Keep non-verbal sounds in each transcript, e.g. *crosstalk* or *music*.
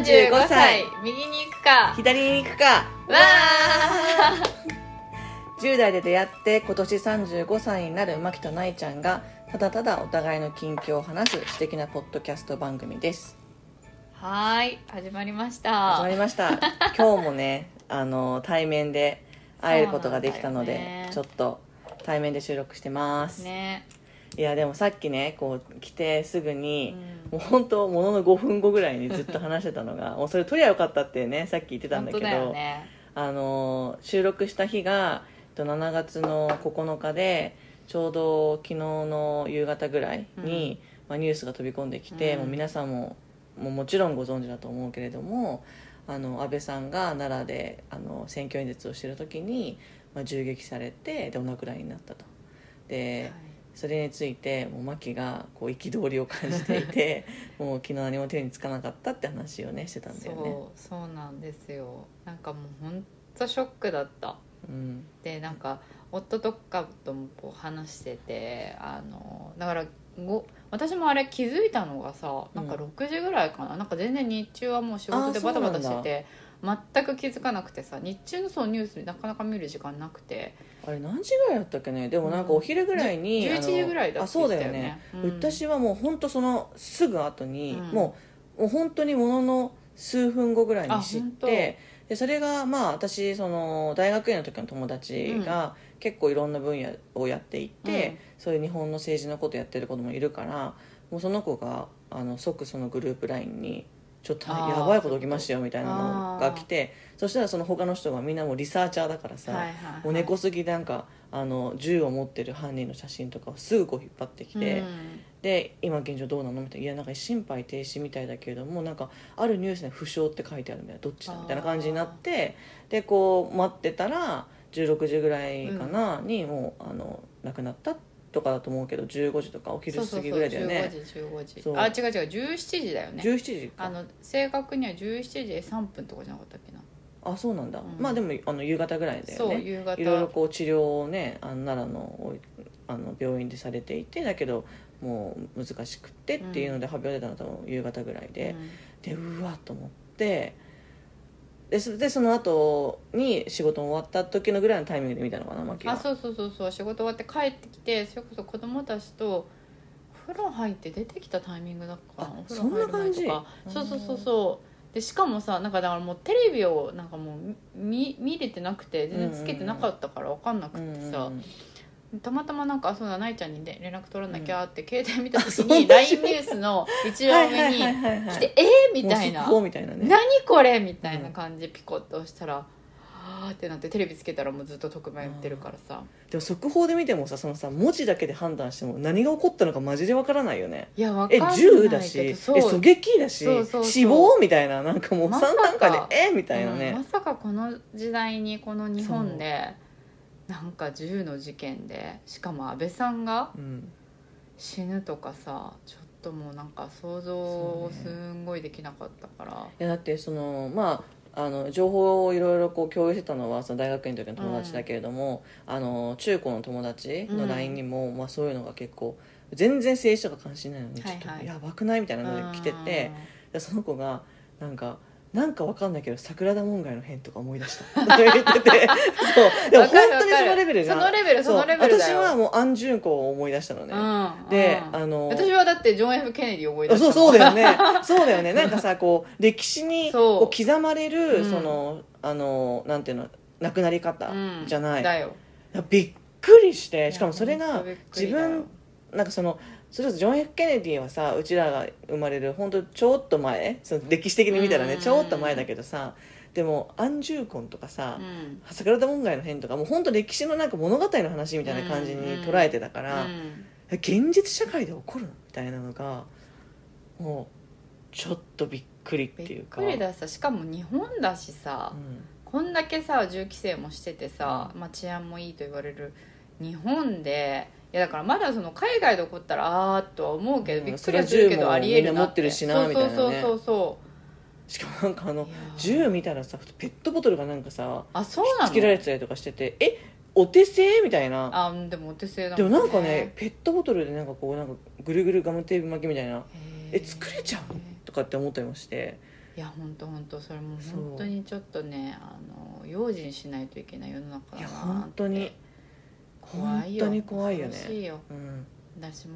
35歳。右に行くか。左に行くか。わ10 *laughs* 代で出会って今年35歳になる牧田舞ちゃんがただただお互いの近況を話す素敵なポッドキャスト番組です。ーはーい。始まりました。始まりました。*laughs* 今日もねあの対面で会えることができたので、ね。ちょっと対面で収録してます、ねいやでもさっきねこう来てすぐに、うもう本当ものの5分後ぐらいにずっと話してたのが *laughs* もうそれ撮りゃよかったってねさっき言ってたんだけどね。あの収録した日がえっと7月の9日でちょうど昨日の夕方ぐらいに、まあ、ニュースが飛び込んできて、うん。もう皆さんももうもちろんご存知だと思うけれどもあの安倍さんが奈良であの選挙演説をしてる時に、まあ、銃撃されてでお亡くなりになったと。で、はいそれについてもうマキがこう憤りを感じていて *laughs* もう昨日何も手につかなかったって話をねしてたんだよね。そうそうなんですよ。なんかもう本当ショックだった。うん。でなんか夫とかともこう話しててあのだからご私もあれ気づいたのがさなんかうん。6時ぐらいかな,、なんか全然日中はもう仕事でバタバタしてて全く気づかなくてさ日中のそうニュースなかなか見る時間なくて。あれ何時ぐらいだったっけね？でもなんかお昼ぐらいに、あの11時ぐらいだあってそうだよね。言ってたよね、うん。私はもう本当そのすぐ後に、うん。もうもう本当にものの数分後ぐらいに知ってでそれがまあ私その大学院の時の友達が結構いろんな分野をやっていて、うん。そういう日本の政治のことやってる子もいるからもうその子があの即そのグループ LINE にちょっとやばいこと起きましたよみたいなのが来てそしたらその他の人がみんなもうリサーチャーだからさ、はいはいはい。もう根こそぎなんかあの銃を持ってる犯人の写真とかをすぐこう引っ張ってきて、うん。で今現状どうなのみたいな「いやなんか心肺停止みたいだけれどもなんかあるニュースに負傷って書いてあるみたいなどっちだ?」みたいな感じになってでこう待ってたら16時ぐらいかな、にもうあの亡くなったとかだと思うけど15時とかお昼過ぎぐらいだよね。そうそうそう15時そう。15時あ違う違う17時だよね。17時か。あの正確には17時3分とかじゃなかったっけな。あそうなんだ、うん。まあでもあの夕方ぐらいだよね。そう夕方。いろいろこう治療をねあの奈良のあの病院でされていてだけどもう難しくってっていうので発表出たの多分夕方ぐらいで、うん。でうわっと思ってでそでその後に仕事終わった時のぐらいのタイミングで見たのかなマキがあそうそうそうそう。仕事終わって帰ってきてそれこそ子供たちとお風呂入って出てきたタイミングだったかなあお風呂入る前とか。そんな感じ？そうそうそうそう。でしかもさなんかだからもうテレビをなんかもう見見れてなくて全然つけてなかったから分かんなくうんてさ、うんたまたまなんかあそうだないちゃんに、ね、連絡取らなきゃって携帯見た時に *laughs* LINE ニュースの一番上に来て「えー?」みたいな。みたいなね。何これみたいな感じでピコッと押したらはあってなってテレビつけたらもうずっと特番やってるからさ。でも速報で見てもさそのさ文字だけで判断しても何が起こったのかマジでわからないよね。いやわかえんない銃だしえ狙撃だし死亡みたいななんかもう3まさか。段階でえみたいなね。うんまさかこの時代にこの日本でなんか銃の事件でしかも安倍さんがうん。死ぬとかさちょっともうなんか想像すんごいできなかったから、いやだってそのまああの情報をいろいろこう共有してたのはその大学院の時の友達だけれども、あの中高の友達のうん。LINE にも、まあ、そういうのが結構全然政治とか関心ないのにちょっとはいはいやばくないみたいなのが来てて、でその子がなんかなんかわかんないけど桜田門外の変とか思い出した。*laughs* 言ってて。そう。でもわ本当にそのレベルがそのレベルそのレベルだよ。私はもう安順子を思い出したのね、うん。で、うんあの私はだってジョン・ F・ ケネディ思い出あしたそうそうだよね。ね *laughs* そうだよね。なんかさこう歴史に *laughs* こう刻まれる、うん。そのあのなんていうの亡くなり方うん。じゃない、だよ。びっくりして。しかもそれが自分なんかそのそれこそジョン・ F・ ケネディはさうちらが生まれる本当ちょっと前その歴史的に見たらねうん。ちょっと前だけどさでも安住婚とかさ、うん。桜田門外の変とかもう本当歴史のなんか物語の話みたいな感じに捉えてたから、うん。現実社会で起こるのみたいなのがもうちょっとびっくりってびっいうか。くりだしさしかも日本だしさ、うん。こんだけさ銃規制もしててさ、まあ、治安もいいと言われる日本でいやだからまだその海外で起こったらあーっとは思うけど、うんびっくりはするけどありえるなって。るしなみたいなね。そうそうそうそしかもなんかあの銃見たらさペットボトルがなんかさうあそうなの？つけられてたりとかしててえお手製？みたいな。あでもお手製だでもんもなんかねペットボトルでなんかこうなんかぐるぐるガムテープ巻きみたいな。え作れちゃう？のとかって思ったりもして。いや本当本当それもそう。本当にちょっとねあの用心しないといけない世の中だないや本当に本当に怖いよね。よ。うん。私も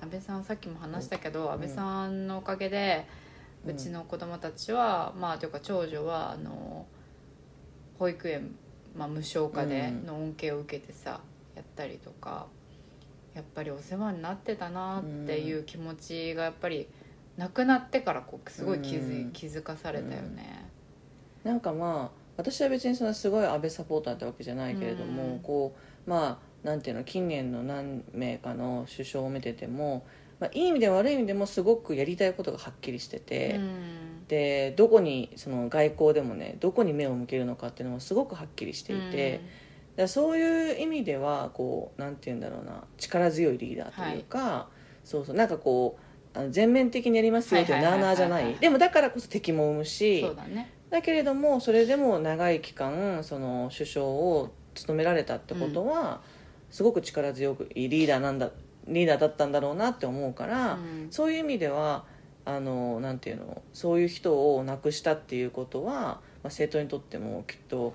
安倍さんさっきも話したけど、安倍さんのおかげでうんうちの子供たちは、まあというか長女はあの保育園、まあ、無償化でうん。の恩恵を受けてさやったりとかやっぱりお世話になってたなっていう気持ちがやっぱり亡くなってからこうすごい気づ気づかされたよね。なんかまあ私は別にそんなすごい安倍サポーターってわけじゃないけれども、うん。こうまあなんていうの近年の何名かの首相を見てても、まあ、いい意味でも悪い意味でもすごくやりたいことがはっきりしてて、うん。でどこにその外交でもねどこに目を向けるのかっていうのもすごくはっきりしていて、だそういう意味ではこうなんて言うんだろうな力強いリーダーというか、そうそうなんかこう全面的にやりますよってなあなあじゃない。でもだからこそ敵も生むしそうだね。だけれどもそれでも長い期間その首相を務められたってことは、すごく力強くいいリーダーなんだリーダーだったんだろうなって思うから、うん。そういう意味ではあのなんていうのそういう人を亡くしたっていうことは、まあ、政党にとってもきっと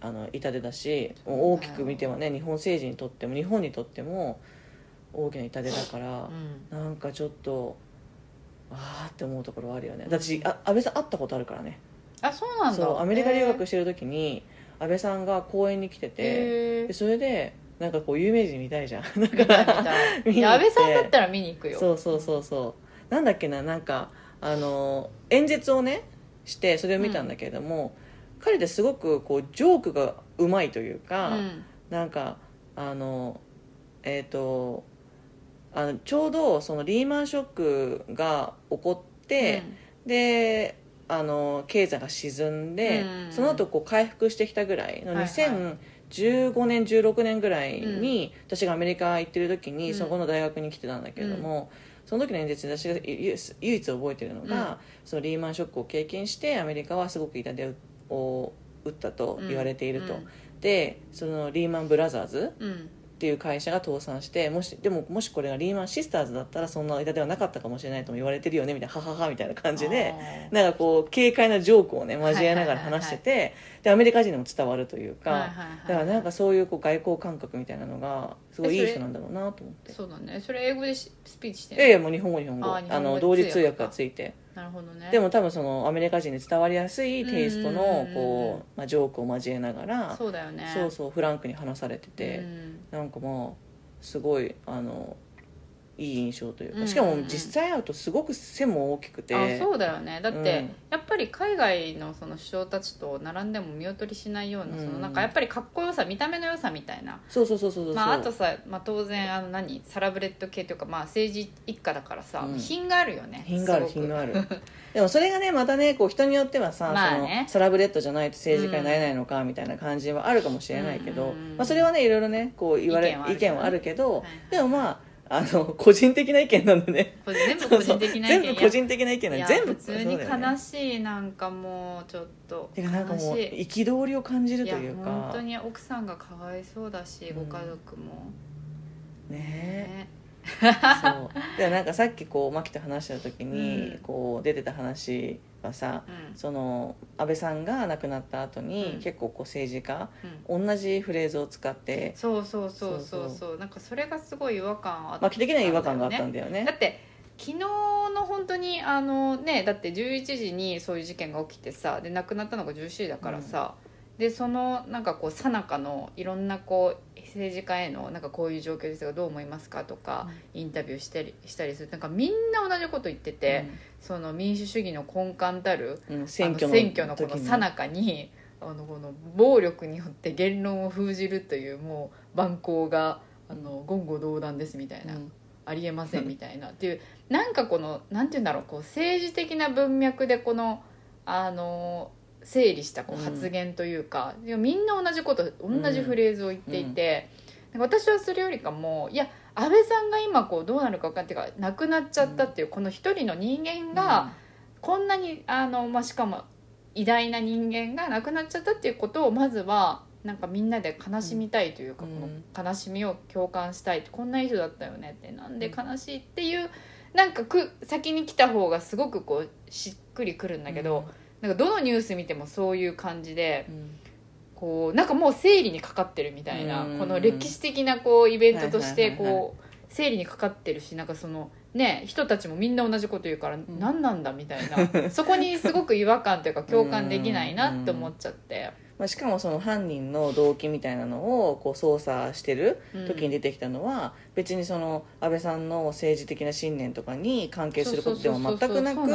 あの痛手だし大きく見てはね日本政治にとっても日本にとっても大きな痛手だからう、ん。なんかちょっとああって思うところはあるよね。私あ安倍さん会ったことあるからね。あそうなんだ。そうアメリカ留学ししてる時に安倍さんが公園に来ててそれでなんかこう有名人見たいじゃん。*laughs* 見たい見たい。*laughs* 見に行って。いや安倍さんだったら見に行くよ。そうそうそうそう。なんだっけななんかあの演説をねしてそれを見たんだけれども、彼ってすごくこうジョークがうまいというか、うん。なんかあのえっ、とあのちょうどそのリーマンショックが起こって、であの経済が沈んで、うん。その後こう回復してきたぐらいのはいはい。2015年16年ぐらいに、私がアメリカ行ってる時に、うん。そこの大学に来てたんだけれども、その時の演説で私が唯唯一覚えてるのが、うん。そのリーマンショックを経験してアメリカはすごく痛手を打ったと言われていると、うん。でそのリーマンブラザーズうんっていう会社が倒産してもしでももしこれがリーマンシスターズだったらそんな痛手はなかったかもしれないとも言われてるよねみたいなはははみたいな感じでなんかこう軽快なジョークをね交えながら話してて、でアメリカ人にも伝わるというか、だからなんかそういうこう外交感覚みたいなのがすごいいい人なんだろうなと思って。そうだね。それ英語でしスピーチしていやいやもう日本語日本語。あの同時通訳がついて。なるほどね。でも多分そのアメリカ人に伝わりやすいテイストのこう、まあ、ジョークを交えながらそうだよね。そうそうフランクに話されてて、うんなんかまあすごいあのいい印象といううんうんうん。かしかも実際会うとすごく背も大きくて、あそうだよね。だって、うん。やっぱり海外のその首相たちと並んでも見劣りしないような、うん。そのなんかやっぱりかっこよさ見た目の良さみたいな。そうそうそうそうそう、まあ、あとさ、まあ、当然あの何？サラブレッド系というか、まあ、政治一家だからさ、うん。品があるよね。品がある品がある。でもそれがねまたねこう人によってはさ、まあね。そのサラブレッドじゃないと政治家になれないのかみたいな感じはあるかもしれないけど、うん。まあ、それはねいろいろねこう言われ意見はある意見はあるけど、はいはい。でもまああの個人的な意見なんでね。これ全部個人的な意見 *laughs* 全部個人的な意見なんで全部普通にそうだよね悲しいなんかもうちょっとてかなんかもう悲しい憤りを感じるいやというか。本当に奥さんがかわいそうだし、うん。ご家族も。ね。ね。そう。でなんかさっきこうマキと話した時に、うん。こう出てた話はさうん。その安倍さんが亡くなった後に、うん。結構こう政治家うん。同じフレーズを使ってそうそうそうそうそう。なんかそれがすごい違和感あったマキ的には違和感があったんだよね。だって昨日の本当にあのねだって11時にそういう事件が起きてさで亡くなったのが17時だからさ、でそのなんかこうさなかのいろんなこう政治家へのなんかこういう状況ですがどう思いますかとか、インタビューしたりしたりする。なんかみんな同じこと言ってて、その民主主義の根幹たる選挙のこのさなかにあのこの暴力によって言論を封じるというもう蛮行があの言語道断ですみたいな、うん。ありえませんみたいな。っていうなんかこのなんて言うんだろうこう政治的な文脈でこのあの整理したこううん。発言というか、いやみんな同じこと同じフレーズを言っていて、なんか私はそれよりかもいや安倍さんが今こうどうなるか分かんないっていうか亡くなっちゃったっていうこの一人の人間が、こんなにあの、まあ、しかも偉大な人間が亡くなっちゃったっていうことをまずはなんかみんなで悲しみたいというか、うん。この悲しみを共感したいってこんな人だったよねってなんで悲しいっていうなんかく先に来た方がすごくこうしっくりくるんだけど、なんかどのニュース見てもそういう感じでうん。こうなんかもう生理にかかってるみたいな、うん。この歴史的なこうイベントとしてこう生理にかかってるしなんかそのね人たちもみんな同じこと言うから、何なんだみたいな。そこにすごく違和感というか共感できないなって思っちゃって。まあ、しかもその犯人の動機みたいなのをこう捜査してる時に出てきたのは、別にその安倍さんの政治的な信念とかに関係することでは全くなく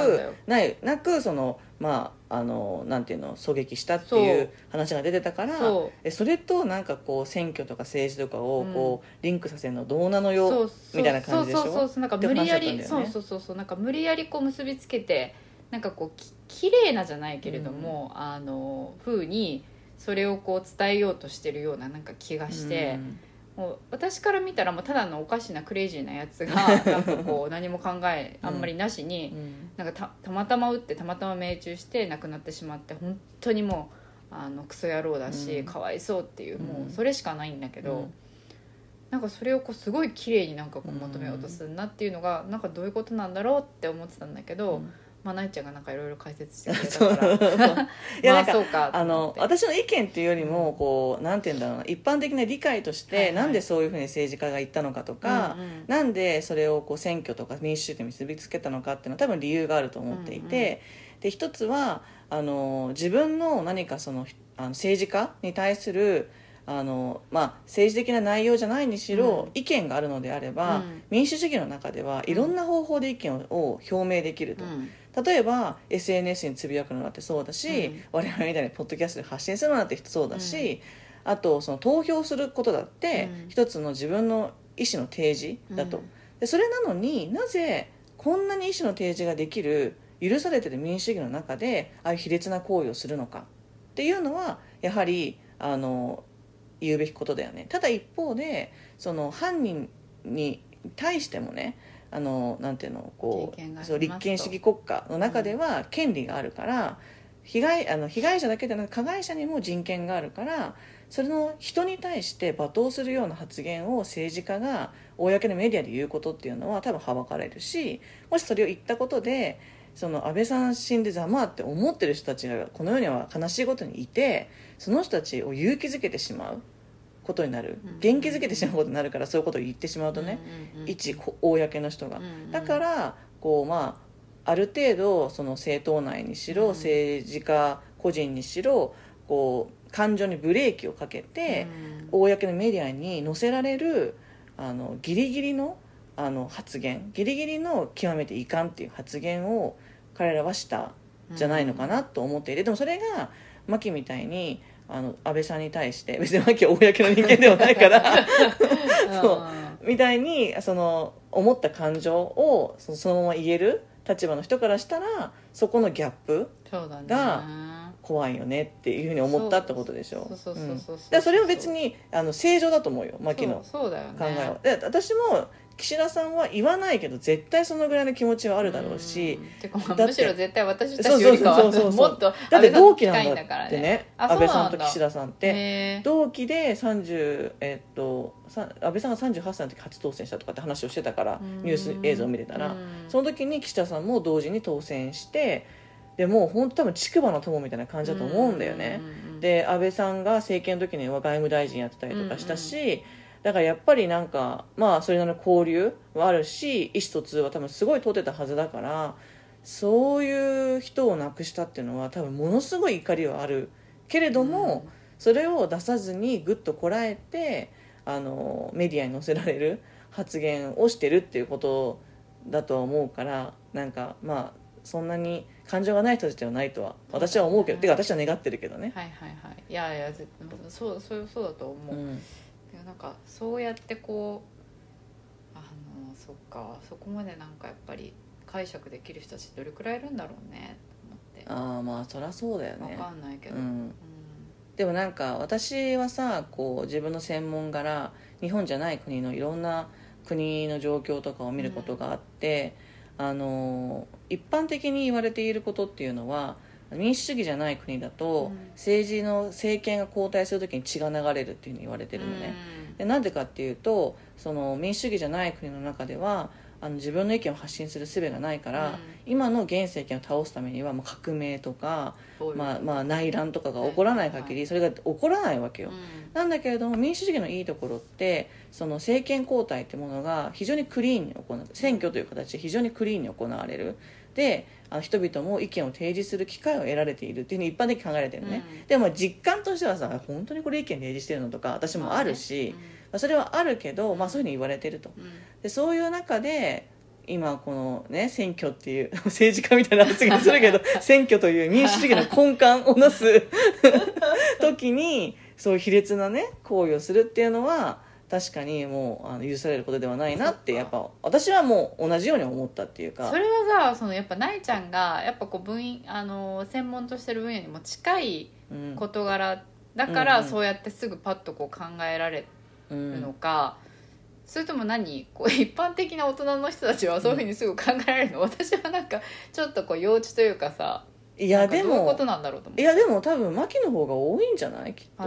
ないなくそのまああのなんていうの狙撃したっていそうう話が出てたからそう。えそれとなんかこう選挙とか政治とかをうん。こうリンクさせるのどうなのよみたいな感じでしょ？そうそうそうなんか無理やり、ねそうそうそうそう。なんか無理やりこう結びつけてなんかこうき綺麗なじゃないけれども、あの風にそれをこう伝えようとしてるようななんか気がして、もう私から見たらもうただのおかしなクレイジーなやつが *laughs* なんかこう何も考えあんまりなしに、うん。なんかたたまたま打ってたまたま命中して亡くなってしまって本当にもうあのクソ野郎だし、うん。かわいそうっていうもうん。うそれしかないんだけど、うん。なんかそれをこうすごい綺麗になんかこう求めようとするなっていうのがなんかどういうことなんだろうって思ってたんだけど、うんまあないちゃんがなんかいろいろ解説してくれたから。いやなんかかとあの私の意見っていうよりもこうなんて言うんだろうな一般的な理解として、はいはい。なんでそういうふうに政治家が言ったのかとか、うんうん。なんでそれをこう選挙とか民主主義に結びつけたのかっていうのは多分理由があると思っていて、で一つはあの自分の何かそのあの政治家に対するあの、まあ、政治的な内容じゃないにしろ、うん。意見があるのであれば、うん。民主主義の中ではいろんな方法で意見をを表明できると。うん例えば SNS につぶやくのだってそうだし、うん。我々みたいにポッドキャストで発信するのだってそうだし、あとその投票することだってうん。一つの自分の意思の提示だと、うん。でそれなのになぜこんなに意思の提示ができる許されてる民主主義の中でああいう卑劣な行為をするのか。っていうのはやはりあの言うべきことだよね。ただ一方でその犯人に対してもねあのなんていうのこうそう立憲主義国家の中では権利があるから、被害あの被害者だけでなく加害者にも人権があるからそれの人に対して罵倒するような発言を政治家が公のメディアで言うことっていうのは多分はばかれるしもしそれを言ったことでその安倍さん死んでざまあって思ってる人たちがこの世には悲しいことにいてその人たちを勇気づけてしまうことになる。うん。元気づけてしまうことになるからそういうことを言ってしまうとね、一こ公の人が。だからこうまあある程度その政党内にしろ、うん。政治家個人にしろこう感情にブレーキをかけて、うん。公のメディアに載せられるあのギリギリのあの発言。ギリギリの極めて遺憾っていう発言を彼らはしたじゃないのかなと思っていて、でもそれが牧みたいにあの安倍さんに対して別に牧は公の人間ではないから *laughs* そう。みたいにその思った感情をそのそのまま言える立場の人からしたらそこのギャップが怖いよねっていうふうに思ったってことでしょ。それは別にあの正常だと思うよ牧のそうそうだよね。考えは、で私も岸田さんは言わないけど絶対そのぐらいの気持ちはあるだろうし、ん。てかまあだむしろ絶対私たちよりかはもっとだって同期なんだってね。あ安倍さんと岸田さんって。ね同期で30、えっと、さ安倍さんが38歳の時初当選したとかって話をしてたからうん。ニュース映像を見てたら。うん。その時に岸田さんも同時に当選してでもう本当多分竹馬の友みたいな感じだと思うんだよね。うんうんうんで安倍さんが政権の時には外務大臣やってたりとかしたし、だからやっぱりなんかまあそれなりの交流はあるし意思疎通は多分すごい取ってたはずだからそういう人を亡くしたっていうのは多分ものすごい怒りはある。けれども、それを出さずにぐっとこらえてあのメディアに載せられる発言をしてるっていうことだとは思うからなんかまあそんなに感情がない人たちではないとは私は思うけど、てか私は願ってるけどね。はいはいはい。いやいや絶 *laughs* そうそうそうだと思う、うんでもなんかそうやってこうあのそっかそこまでなんかやっぱり解釈できる人たちどれくらいいるんだろうねと思ああまあそりゃそうだよってね。わかんないけど、うん。でもなんか私はさこう自分の専門柄日本じゃない国のいろんな国の状況とかを見ることがあって、あの一般的に言われていることっていうのは民主主義じゃない国だと、うん。政治の政権が交代する時に血が流れるっていうふうに言われてるのね、うん。でなんでかっていうとその民主主義じゃない国の中ではあの自分の意見を発信する術がないから、うん。今の現政権を倒すためにはもう革命とか、まあ、まあ内乱とかが起こらない限りそれが起こらないわけよ、うん。なんだけれども民主主義のいいところってその政権交代ってものが非常にクリーンに行う。選挙という形で非常にクリーンに行われるであの人々も意見を提示する機会を得られているっていうふうに一般的に考えられてるね、うん。でも実感としてはさ本当にこれ意見提示してるのとか私もあるし、まあそれはあるけど、まあ、そういうふうに言われてると。うん。うんでそういう中で今このね選挙っていう *laughs* 政治家みたいな発言するけど選挙という民主主義の根幹をなす時にそういう卑劣なね行為をするっていうのは確かにもうあの許されることではないなってやっぱ私はもう同じように思ったっていうか。それはさそのやっぱないちゃんがやっぱこう分あの専門としてる分野にも近いうん事柄だかうんうん。らそうやってすぐパッとこう考えられうんるのか、それとも何こう一般的な大人の人たちはそういうふうにすぐ考えられるの、*laughs* 私はなんかちょっとこう幼稚というかさいやでなんかどういうこもとなんだろうと思ういやでも多分牧の方が多いんじゃない？きっと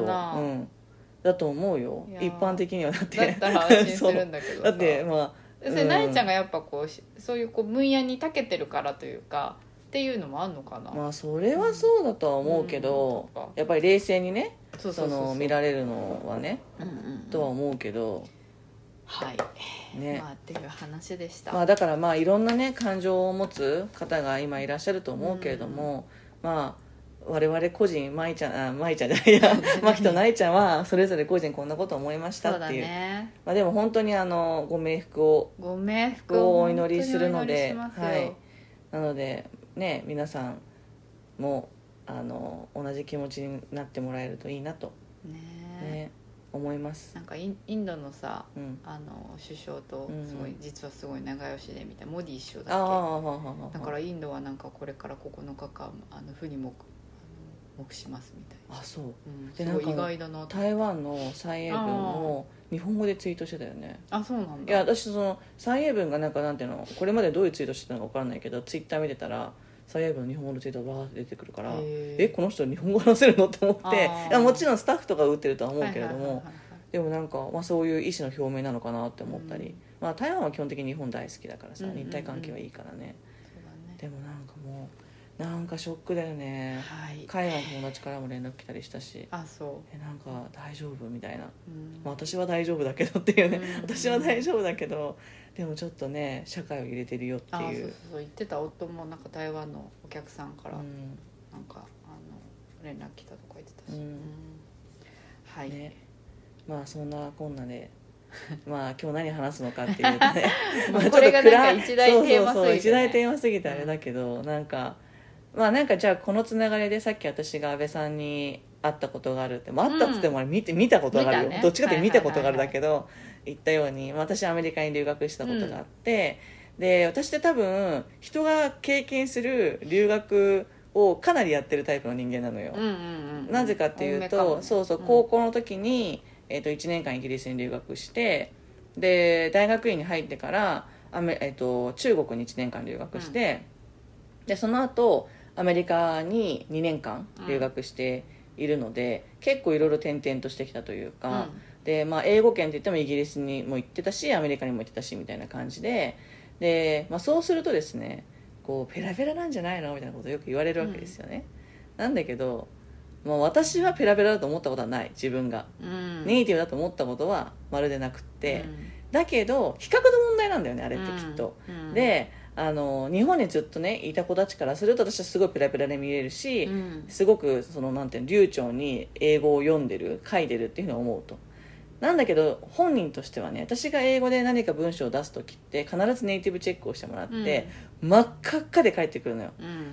だと思うよ。一般的にはだって。だったら安心するんだけどさだってまあそれないちゃんがやっぱこうしそういうこう分野に長けてるからというかっていうのもあんのかな、まあそれはそうだとは思うけど、うん。やっぱり冷静にねその見られるのはねうんうんうん。とは思うけど。はい、ね。まあっていう話でした、まあだからまあいろんなね感情を持つ方が今いらっしゃると思うけれども、まあ我々個人舞ちゃんあ舞ちゃんじゃないや。*laughs* 牧と舞ちゃんはそれぞれ個人こんなこと思いましたっていう。ね。まあ、でも本当にあのご冥福をご冥福ををお祈りするのではい。なのでね皆さんもあの同じ気持ちになってもらえるといいなと、ねね思います、なんかインインドのさうん、あの首相とうんすごい、実はすごい仲良しでみたいな。モディ首相だっけ？だからインドはなんかこれから9日間あの負に黙あの黙しますみたいな、あそう。うん、ですなんか意外だなと台湾の蔡英文も日本語でツイートしてたよね。あそうなんいだや私その蔡英文がなんかなんていうのこれまでどういうツイートしてたのか分からないけどツイッター見てたら蔡英文の日本語のツイートがバーって出てくるからえこの人日本語話せるの？と思って。いやもちろんスタッフとか打ってるとは思うけれども。でもなんか、まあ、そういう意思の表明なのかなって思ったり、うん。まあ、台湾は基本的に日本大好きだからさうんうんうん。日体関係はいいからね、そうだね。でもなんかもうなんかショックだよね。はい。海外の友達からも連絡来たりしたし。あそえなんか大丈夫みたいな、う、うん。まあ、私は大丈夫だけどっていうね、うん。*laughs* 私は大丈夫だけどでもちょっとね社会を入れてるよってあそうそういうそう。言ってた夫もなんか台湾のお客さんからうんなんかあの連絡来たとか言ってたし、うん。うん。はい、ね。まあそんなこんなで。*laughs* まあ今日何話すのかっていうとね。*laughs* まあこれがなんか暗い一大テーマすぎてね。そうそうそう。一大テーマすぎてあれだけど、なんかまあなんかじゃあこのつながりでさっき私が安倍さんに会ったことがあるって、まあ、会ったっつってもあれ見て見たことがあるよ、ね。どっちかって見たことがあるだはいけど、言ったように、まあ私アメリカに留学したことがあって、で私って多分人が経験する留学をかなりやってるタイプの人間なのよ、なぜかっていうとそうそううん。高校の時に、えー、と1年間イギリスに留学してで大学院に入ってからアメ、えー、と中国に1年間留学して、でその後アメリカに2年間留学しているので、結構いろいろ転々としてきたというか、でまあ、英語圏って言ってもイギリスにも行ってたしアメリカにも行ってたしみたいな感じでで、まあ、そうするとですねこうペラペラなんじゃないの？みたいなことをよく言われるわけですよね、なんだけど、まあ、私はペラペラだと思ったことはない自分が、うん。ネイティブだと思ったことはまるでなくって、うん。だけど比較の問題なんだよねあれってきっと、うん。であの日本にずっとねいた子たちからすると私はすごいペラペラで見れるし、うん。すごくそのなんていうの流暢に英語を読んでる書いてるっていうふうに思うと。なんだけど本人としてはね私が英語で何か文章を出す時って必ずネイティブチェックをしてもらって、真っ赤っかで返ってくるのよ。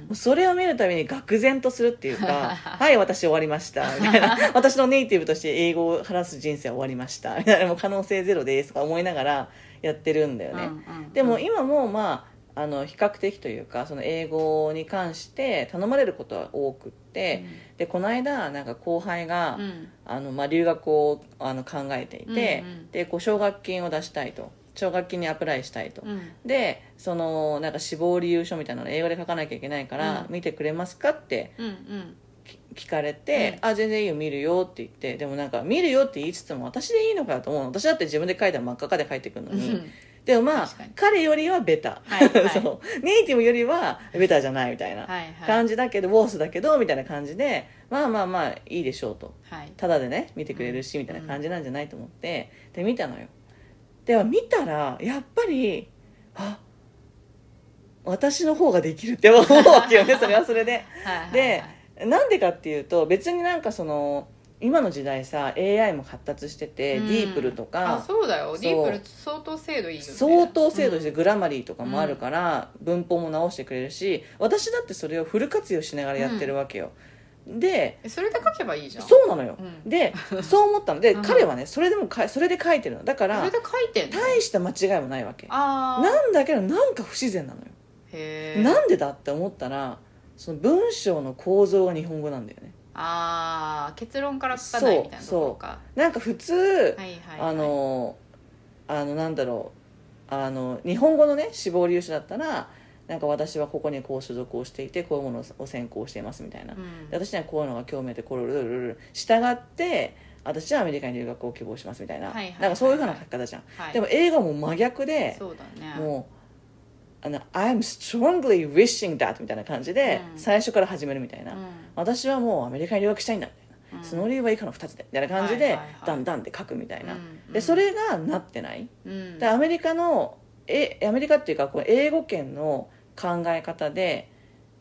うん。それを見るたびに愕然とするっていうか *laughs* はい私終わりました。みたいな。*laughs* 私のネイティブとして英語を話す人生は終わりました。みたいなもう可能性ゼロですとか思いながらやってるんだよね、うんうん。でも今もまああの比較的というかその英語に関して頼まれることは多くって、でこの間なんか後輩が、うん。あのまあ、留学をあの考えていて、うんうん。でこう奨学金を出したいと。奨学金にアプライしたいと、うん。でそのなんか死亡理由書みたいなのを英語で書かなきゃいけないから、うん。見てくれますかってうんうん。聞かれて、うん。あ全然いいよ見るよって言ってでもなんか見るよって言いつつも私でいいのかと思うの。私だって自分で書いたら真っ赤かで書いてくるのに、でもまあ確かに。彼よりはベタ、はいはい。*laughs* そう。ネイティブよりはベタじゃないみたいなはいはい。感じだけど、ウォースだけどみたいな感じでまあまあまあいいでしょうと。はい。ただでね見てくれるしみたいな感じなんじゃないと思ってで見たのよ。では見たらやっぱりあ私の方ができるって思うわけよねそれはそれで。はいはいはい。でなんでかっていうと別になんかその今の時代さ AI も発達してて、うん。ディープルとあかそうだよ。ディープル相当精度いいよね。相当精度してうんグラマリーとかもあるから、文法も直してくれるし私だってそれをフル活用しながらやってるわけよ、でえそれで書けばいいじゃん。そうなのよ、うん。でそう思ったの。で、うん。彼はねそれでもかそれで書いてるの。だからそれで書いて大した間違いもないわけ。なんだけどなんか不自然なのよ、へえなんでだって思ったらその文章の構造が日本語なんだよねああ結論から書かないみたいなところか。なんか普通、はいはいはい。あのあのなんだろうあの日本語のね死亡理由書だったらなんか私はここにこう所属をしていてこういうものを専攻していますみたいな、うん。で私にはこういうのが興味あってこれルルルル従って私はアメリカに留学を希望しますみたいな、はいはいはいはいなんかそういうふうな書き方じゃん、はいでも英語はもう真逆でそうだねもうあの「I'm strongly wishing that」みたいな感じで、うん。最初から始めるみたいな、うん。私はもうアメリカに留学したいんだみたいな、うん。その理由は以下の2つでみたいな感じで、はいはいはい。ダンダンって書くみたいな、うん。でそれがなってない、うん。でアメリカのえアメリカっていうかこう英語圏の考え方で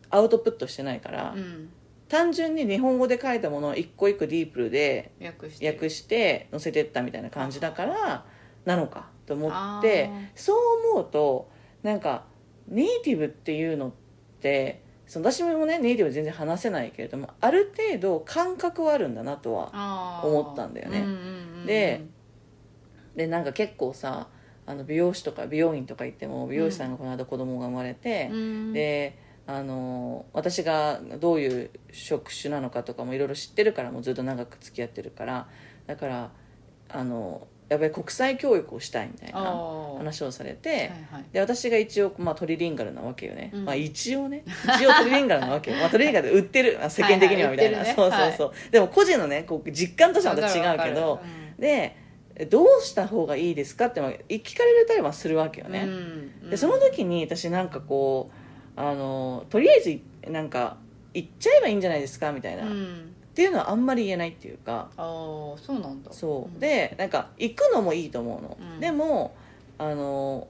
アウトプットしてないから、うん。単純に日本語で書いたものを一個一個ディープルで訳して。載せてったみたいな感じだからなのかと思ってそう思うとなんかネイティブっていうのってその私もねネイティブ全然話せないけれどもある程度感覚はあるんだなとは思ったんだよね。うんうんうんうんででなんか結構さあの美容師とか美容院とか行っても美容師さんがこの間子供が生まれて、うん。であの私がどういう職種なのかとかもいろいろ知ってるからもうずっと長く付き合ってるからだからあのやっぱり国際教育をしたいみたいあなー。話をされて、はいはい。で私が一応、まあ、トリリンガルなわけよね、うん。まあ一応ね。一応トリリンガルなわけよ、*laughs* まあ、トリリンガルで売ってる。あ世間的にはみたいな、はいはいね。そうそうそう、でも個人のねこう実感としてはまた違うけどわかるでどうした方がいいですかってまあ聞かれたりはするわけよね、うん。でその時に私なんかこうあのとりあえずなんか行っちゃえばいいんじゃないですかみたいな、っうんていうのはあんまり言えないっていうかああそうなんだ。そう、ん。でなんか行くのもいいと思うの、うん。でもあの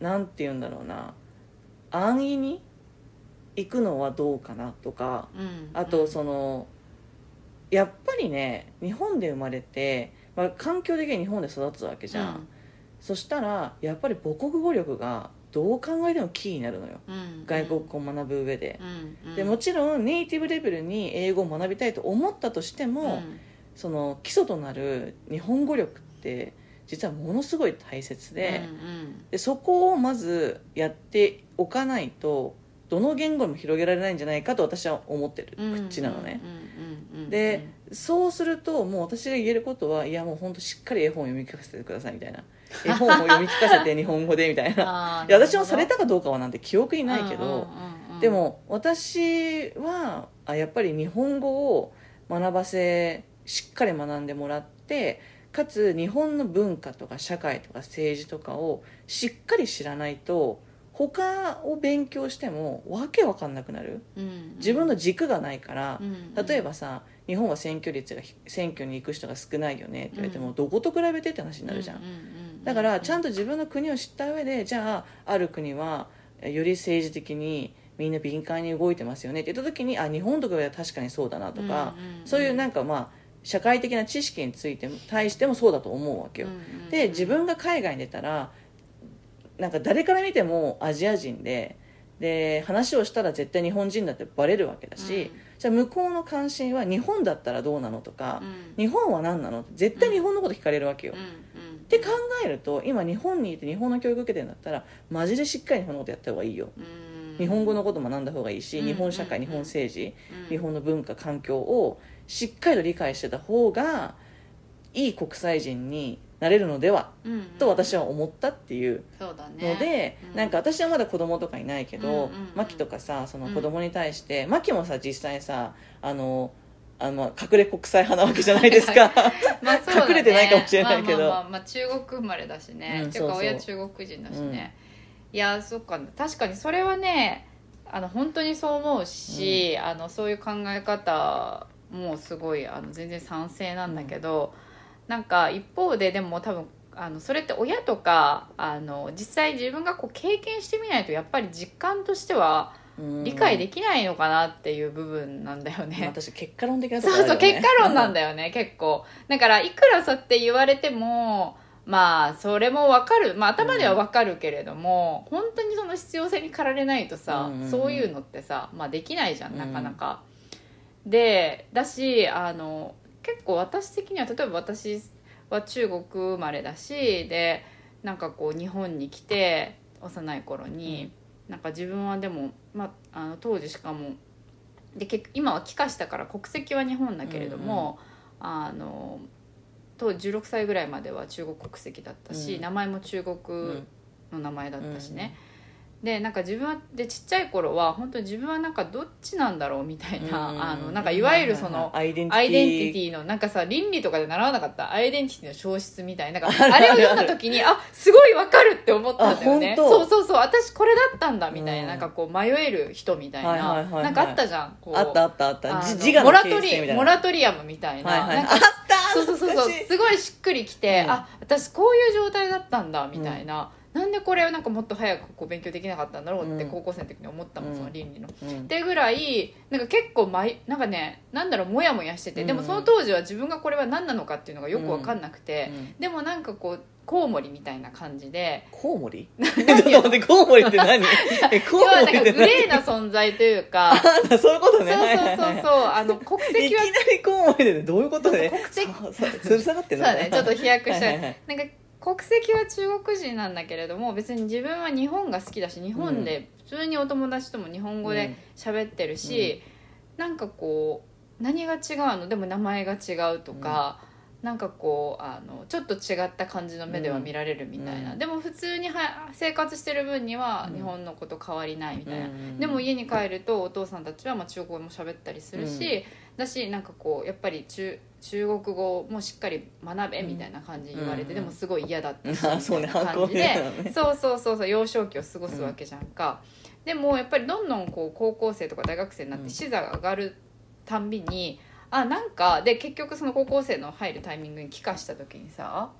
なんて言うんだろうな。安易に行くのはどうかなとかうん。あとそのやっぱりね日本で生まれて、まあ、環境的に日本で育つわけじゃん、そしたらやっぱり母国語力がどう考えてもキーになるのよ。うん外国語を学ぶ上で、うんうん。でもちろんネイティブレベルに英語を学びたいと思ったとしても、うん。その基礎となる日本語力って実はものすごい大切で,、うんでそこをまずやっておかないとどの言語にも広げられないんじゃないかと私は思ってる。うん口なのね、うんうんうんでそうするともう私が言えることはいやもう本当しっかり絵本を読み聞かせてくださいみたいな。*laughs* 絵本を読み聞かせて日本語でみたいな。*laughs* いや私もされたかどうかはなんて記憶にないけど、うんうんうんうん。でも私はあやっぱり日本語を学ばせしっかり学んでもらってかつ日本の文化とか社会とか政治とかをしっかり知らないと他を勉強してもわけわかんなくなる。うん自分の軸がないから。うん。例えばさ日本は選挙率がひ選挙に行く人が少ないよねって言われても、うん。どこと比べてって話になるじゃん。うううだからちゃんとと自分の国を知った上でじゃあある国はえより政治的にみんな敏感に動いてますよねって言った時にあ日本とかは確かにそうだなとか、そういうなんかまあ社会的な知識についても対してもそうだと思うわけよ、で自分が海外に出たらなんか誰から見てもアジア人でで話をしたら絶対日本人だってバレるわけだし、じゃあ向こうの関心は日本だったらどうなのとか、日本は何なの？って絶対日本のこと聞かれるわけよ、って考えると今日本にいて日本の教育受けてるんだったらマジでしっかり日本のことやった方がいいよ、日本語のこと学んだ方がいいし、うん。日本社会、うん日本政治、うん。日本の文化環境をしっかりと理解してた方がいい国際人になれるのではと私は思ったっていうので、うん。なんか私はまだ子供とかいないけど、うんうんうん。マキとかさその子供に対して、マキもさ実際さあのあの隠れ国際派なわけじゃないですか。*laughs* *laughs* まあね。隠れてないかもしれないけど。まあまあ中国生まれだしね、うんっていうか親中国人だしね、いやそっか。確かにそれはねあの本当にそう思うし、あのそういう考え方もすごいあの全然賛成なんだけど、なんか一方ででも多分あのそれって親とかあの実際自分がこう経験してみないとやっぱり実感としては理解でききないのかなっていう部分なんだよね。私結果論的なそうそう、結果論なんだだよね、結構。だから、いくらそうやって言われても、まあ、それもわかる。まあ、頭ではわかるけれども、本当にその必要性に駆られないとさ、うんうんうんそういうのってさ、まあ、できないじゃん、なかなか。で、だし、あの、結構私的には、例えば私は中国生まれだし、で、なんかこう、日本に来て、幼い頃に、なんか自分はでも、まあ、あの当時しかもで結今は帰化したから国籍は日本だけれども、あの当時16歳ぐらいまでは中国国籍だったし、うん。名前も中国の名前だったしね、でなんか自分はでちっちゃい頃は本当に自分はなんかどっちなんだろうみたいな、あのなんかいわゆるその、アイデンティティのなんかさ倫理とかで習わなかった？アイデンティティの消失みたいななんか *laughs* あれを読んだ時にあすごいわかるって思ったんだよね。そうそうそう私これだったんだみたいな,、うん。なんかこう迷える人みたいな、はいはいはいはい。なんかあったじゃんこう。あったあったあった。モラトリモラトリアムみたいな,、はいはい。なんかあったそうそうそうすごいしっくりきて、うん。あ私こういう状態だったんだみたいな、なんでこれをなんかもっと早くこう勉強できなかったんだろうってうん。高校生の時に思ったもん、うん。その倫理の。うん。ってぐらいなんか結構まいなんかねなんだろうモヤモヤしてて、うん。でもその当時は自分がこれは何なのかっていうのがよく分かんなくて、うん。でもなんかこうコウモリみたいな感じで。コウモリ？ちょっと待ってコウモリって何？*laughs* えコウモリって何？グレーな存在というか。*laughs* あそういうことそうねそうそうそう。はいあの国いき籍はなりコウモリでどういうことでそう国籍。そうそうつる下がってるのそうだね。ちょっと飛躍しちゃう。はいはいはい。なんか国籍は中国人なんだけれども別に自分は日本が好きだし日本で普通にお友達とも日本語で喋ってるし、なんかこう何が違うの？でも名前が違うとか、なんかこうあのちょっと違った感じの目では見られるみたいな、うん。でも普通には生活してる分にはうん。日本のこと変わりないみたいな、うん。でも家に帰るとお父さんたちはまあ中国語も喋ったりするし、だしなんかこうやっぱり中中国語もしっかり学べみたいな感じに言われて、うん。でもすごい嫌だったし、あそうね。感じでそうそうそうそう幼少期を過ごすわけじゃんか、でもやっぱりどんどんこう高校生とか大学生になっうん。て視座が上がるたんびに、あなんかで結局その高校生の入るタイミングに帰化した時にさ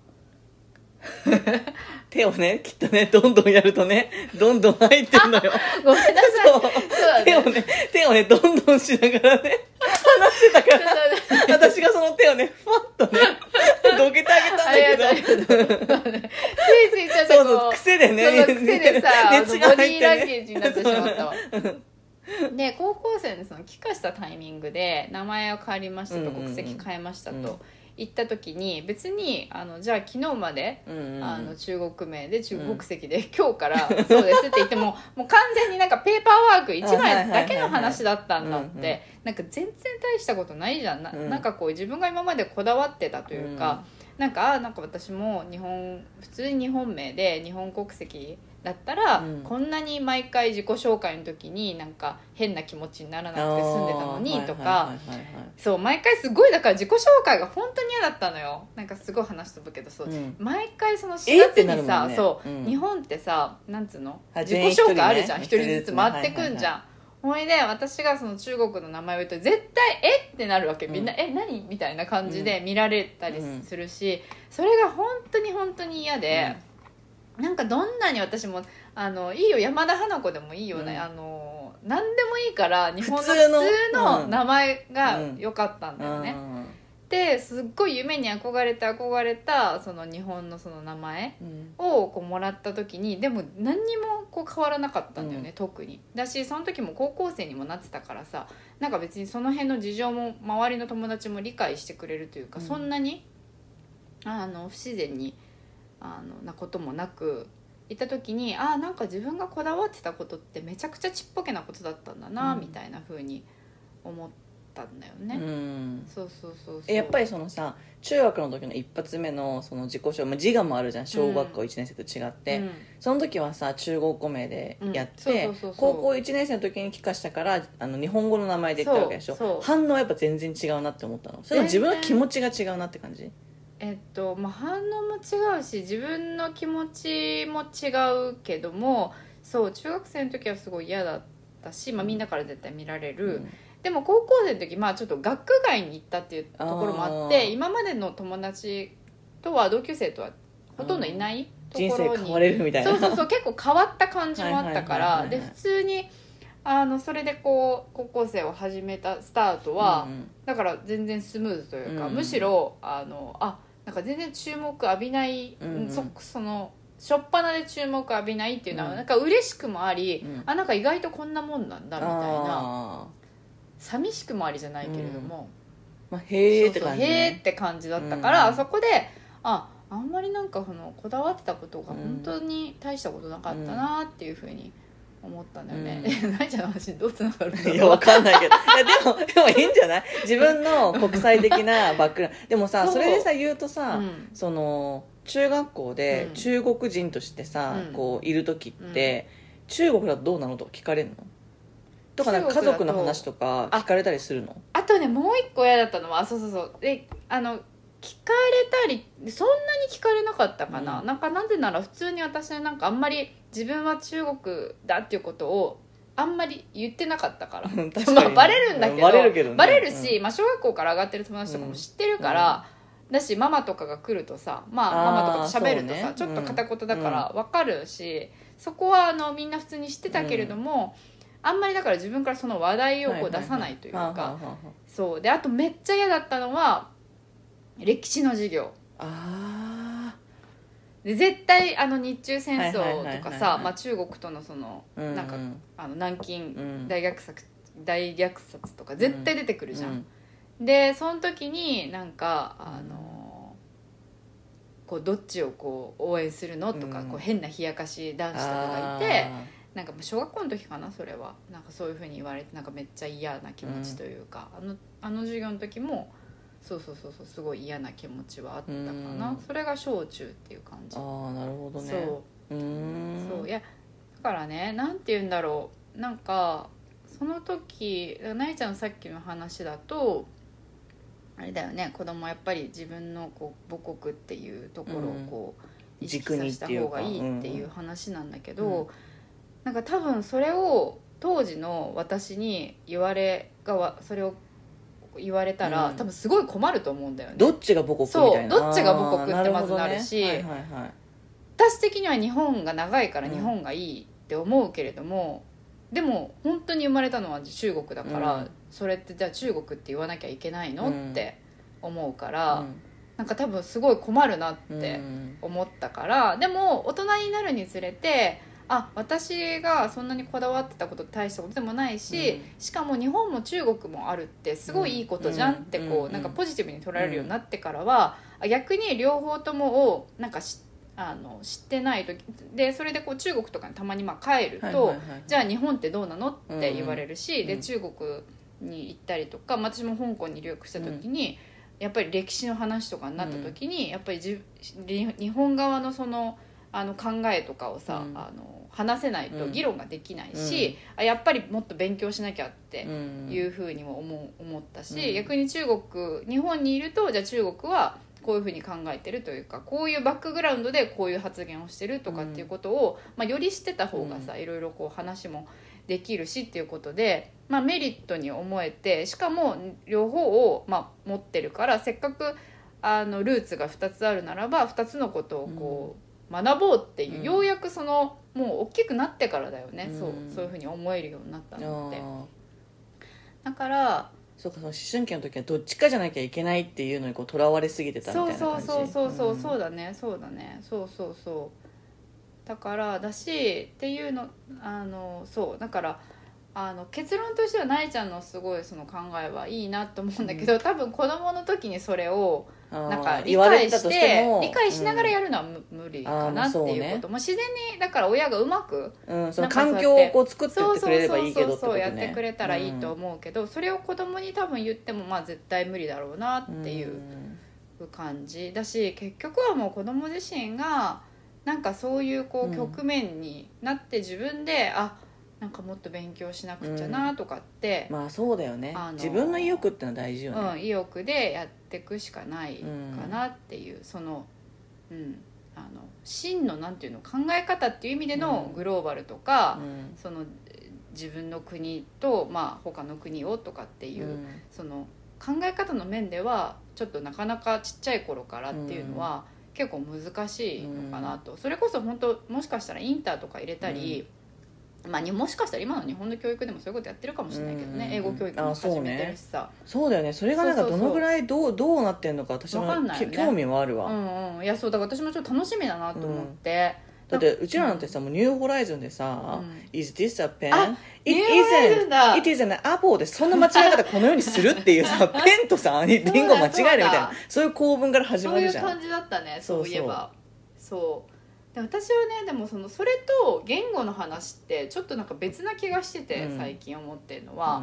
*laughs* 手をねきっとねどんどんやるとねどんどん入ってるのよ。ごめんなさい。そう。そうだね。手をね手をねどんどんしながらね話してたから。私がその手をねふわっとね *laughs* どけてあげたんだけど。ついついちょっとそうそう癖でね癖でさ、あのボディーランゲねージになってしまったわ。で高校生のその帰化したタイミングで名前を変わりましたと、うんうんうん国籍変えましたうん。と言った時に別にあのじゃあ昨日まで、うんうんあの中国名で中国国籍で、今日からそうですって言っても *laughs* もう完全になんかペーパーワーク1枚だけの話だったんだっうんうんてなんか全然大したことないじゃん。な,、うん。なんかこう自分が今までこだわってたというか、なんかあなんか私も日本普通に日本名で日本国籍だったら、うん。こんなに毎回自己紹介の時になんか変な気持ちにならなくて済んでたのにとか、そう毎回すごいだから自己紹介が本当に嫌だったのよ。なんかすごい話飛ぶけどそう、うん。毎回その4えっ月にさ、てなるもんね。そう、うん。日本ってさなんつうの？あ自己全員一人ね紹介あるじゃん。一人,、ずつ回ってくんじゃん、ほいで私がその中国の名前を言うと絶対「えっ?」てなるわけ。みんな「え何?」みたいな感じで見られたりするし、それが本当に本当に嫌で、なんかどんなに私もあのいいよ山田花子でもいいよね、うん。あの何でもいいから日本の普普通の名前が良かったんだよね、うん。ですっごい夢に憧れて憧れたその日本のその名前うん。をこうもらった時にでも何にもこう変わらなかったんだよね、うん。特に。だしその時も高校生にもなってたからさなんか別にその辺の事情も周りの友達も理解してくれるというか、うん。そんなにあの不自然にあのなこともなくいた時にあなんか自分がこだわってたことってめちゃくちゃちっぽけなことだったんだな、うん。みたいな風に思ったんだようね、ん。そうそうそうそう。えやっぱりそのさ中学の時の一発目のその自己紹介、まあ、自我もあるじゃん小学校1年生と違って、うん。その時はさ中国語名でやって高校1年生の時に帰化したからあの日本語の名前で言ったわけでしょ。反応はやっぱ全然違うなって思ったの。それ自分の気持ちが違うなって感じ？えっとまあ、反応も違うし自分の気持ちも違うけどもそう中学生の時はすごい嫌だったし、まあ、みんなから絶対見られる、うん。でも高校生の時、まあ、ちょっと学区外に行ったっていうところもあって今までの友達とは同級生とはほとんどいないと人ころに。生変われるみたいな。そうそうそう結構変わった感じもあったからで普通にあのそれでこう高校生を始めたスタートは、うんだから全然スムーズというか、うん。むしろあのあなんか全然注目浴びない、うんそその初っ端で注目浴びないっていうのは、うん。なんか嬉しくもあり、うん。あなんか意外とこんなもんなんだみたいなあ寂しくもありじゃないけれども、ーまあ、へえって感じ、ね、へーって感じだったから、うん。そこでああんまりなんかそのこだわってたことがうん本当に大したことなかったなっていうふうに思ったんだよね、うえないちゃんの話どうつながるんだろう。いやわかんないけど。いやでも *laughs* でもいいんじゃない？自分の国際的な *laughs* バックグラウンド。でもさそれでさ言うとさ、うん。その中学校でうん。中国人としてさ、うん。こういる時って、中国だとどうなのとか聞かれるの？とかなんか家族の話とか聞かれたりするの？あとねもう一個嫌だったのはあそうそうそう。であの聞かれたりそんなに聞かれなかったかな、うん。なんかなぜなら普通に私はなんかあんまり自分は中国だっていうことをあんまり言ってなかったから。*laughs* まあバレるんだけどバレるけどね。バレるし、まあ、小学校から上がってる友達とかも知ってるから、だしママとかが来るとさ、まあ、ママとかと喋るとさ、ね。ちょっと片言だから分かるし、そこはあのみんな普通に知ってたけれども、あんまりだから自分からその話題をこう出さないというか、そう。であとめっちゃ嫌だったのは歴史の授業。あで絶対あの日中戦争とかさまあ中国とのそのなんかあの南京うん。大虐殺大虐殺とか絶対出てくるじゃん、うんでその時になんかあのこうどっちをこう応援するのとか、うん。こう変な冷やかし男子とかがいてなんか小学校の時かなそれは。なんかそういうふうに言われてなんかめっちゃ嫌な気持ちというか、あのあの授業の時もそうそうそうそうすごい嫌な気持ちはあったかな、うん。それが小中っていう感じ、あーあーなるほどね。そう。うーん。そう。いやだからねなんて言うんだろう。なんかその時なえちゃんのさっきの話だとあれだよね。子供はやっぱり自分のこう母国っていうところをこう意識軸させた方がいいっていう話なんだけど、うん。なんか多分それを当時の私に言われがわそれを言われたら、うん。多分すごい困ると思うんだよね。どっちが母国みたいな。そうどっちが母国ってまずなるしはいはいはい私的には日本が長いからうん。日本がいいって思うけれども、でも本当に生まれたのは中国だから、うん。それってじゃあ中国って言わなきゃいけないの、うん。って思うから、うん。なんか多分すごい困るなっうてん。思ったから、でも大人になるにつれてあ私がそんなにこだわってたこと大したことでもないし、うん。しかも日本も中国もあるってすごいいいことじゃんってこう、うん。なんかポジティブに捉えるようになってからは、あ逆に両方ともをなんかしあの知ってない時でそれでこう中国とかにたまにまあ帰ると、じゃあ日本ってどうなのって言われるし、うん。で中国に行ったりとか、まあ私も香港に留学した時に、やっぱり歴史の話とかになった時に、やっぱりじ日日本側のそのあの考えとかをさ、うん。あの話せないとうん。議論ができないし、あやっぱりもっと勉強しなきゃってうん。いうふうにも思う思ったし、うん。逆に中国日本にいるとじゃあ中国はこういうふうに考えてるというかこういうバックグラウンドでこういう発言をしてるとかっていうことを、まあ、より知ってた方がさ、いろいろこう話もできるしっていうことで、まあ、メリットに思えてしかも両方を、まあ、持ってるからせっかくあのルーツが2つあるならば2つのことをこう、学ぼうっていう、うん。ようやくそのもう大きくなってからだよね、うん。そうそういうふうに思えるようになったのって。だからそうかその思春期の時はどっちかじゃなきゃいけないっていうのにこうとらわれすぎてたみそうたいな感じ。そうそうそうそう、んそうだね。そうだね。そうそうそうだからだしっていうのあのそう。だからあの結論としてはなえちゃんのすごいその考えはいいなと思うんだけど、多分子供の時にそれをなんか理解して理解しながらやるのはむ,、無理かなっていうことも自然にだから親がうまくうん、その環境をこう作ってってくれればいいけどそうそうやってくれたらいいと思うけど、それを子供に多分言ってもまあ絶対無理だろうなっていう感じだし結局はもう子供自身がなんかそういうこうんう局面になって自分で、あなんかもっと勉強しなくちゃなとかって、まあそうだよね、自分の意欲ってのは大事ようんね、意欲でやっていくしかないかなっていう、そのうんあの真のなんていうの考え方っていう意味でのうん。グローバルとか、うん。その自分の国と、まあ、他の国をとかっていう、うん。その考え方の面ではちょっとなかなかちっちゃい頃からっていうのは、結構難しいのかなと、それこそ本当もしかしたらインターとか入れたり、まあ、にもしかしたら今の日本の教育でもそういうことやってるかもしれないけどね、うん。英語教育も始めてるしさ。そうだよね。それがなんかそうそうそう。どのぐらいどうどうなってんのか私もわかんないよね。け興味はあるわ、うんうん。いやそうだから私もちょっと楽しみだなと思って、だってうちらなんてさ、もうニューホライズンでさ「うん。Is this a pen? あ It isn't. It is an apple」でそんな間違い方このようにするっていうさ *laughs* ペンとさリンゴ間違えるみたいなそういう構文から始そういうまるじゃん。感じだったねそうそういえばそうで私はねでもそのそれと言語の話ってちょっとなんか別な気がしてて、うん。最近思ってるのは、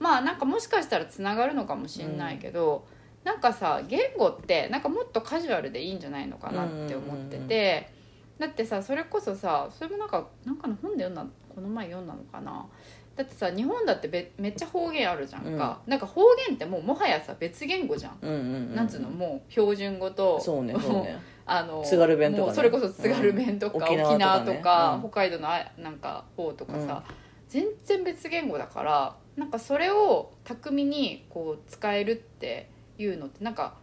まあなんかもしかしたらつながるのかもしれないけど、なんかさ言語ってなんかもっとカジュアルでいいんじゃないのかなって思ってて、だってさそれこそさそれもなんかなんかの本で読んだこの前読んだのかな。だってさ日本だってべめっちゃ方言あるじゃんか、なんか方言ってもうもはやさ別言語じゃん、うんうんうんうん。なんつうのもう標準語とそうねそうね *laughs* あの津軽弁とかね。それこそ津軽弁とか、うん沖沖縄とかねうん。北海道のあなんか方とかさ、全然別言語だからなんかそれを巧みにこう使えるっていうのってなんか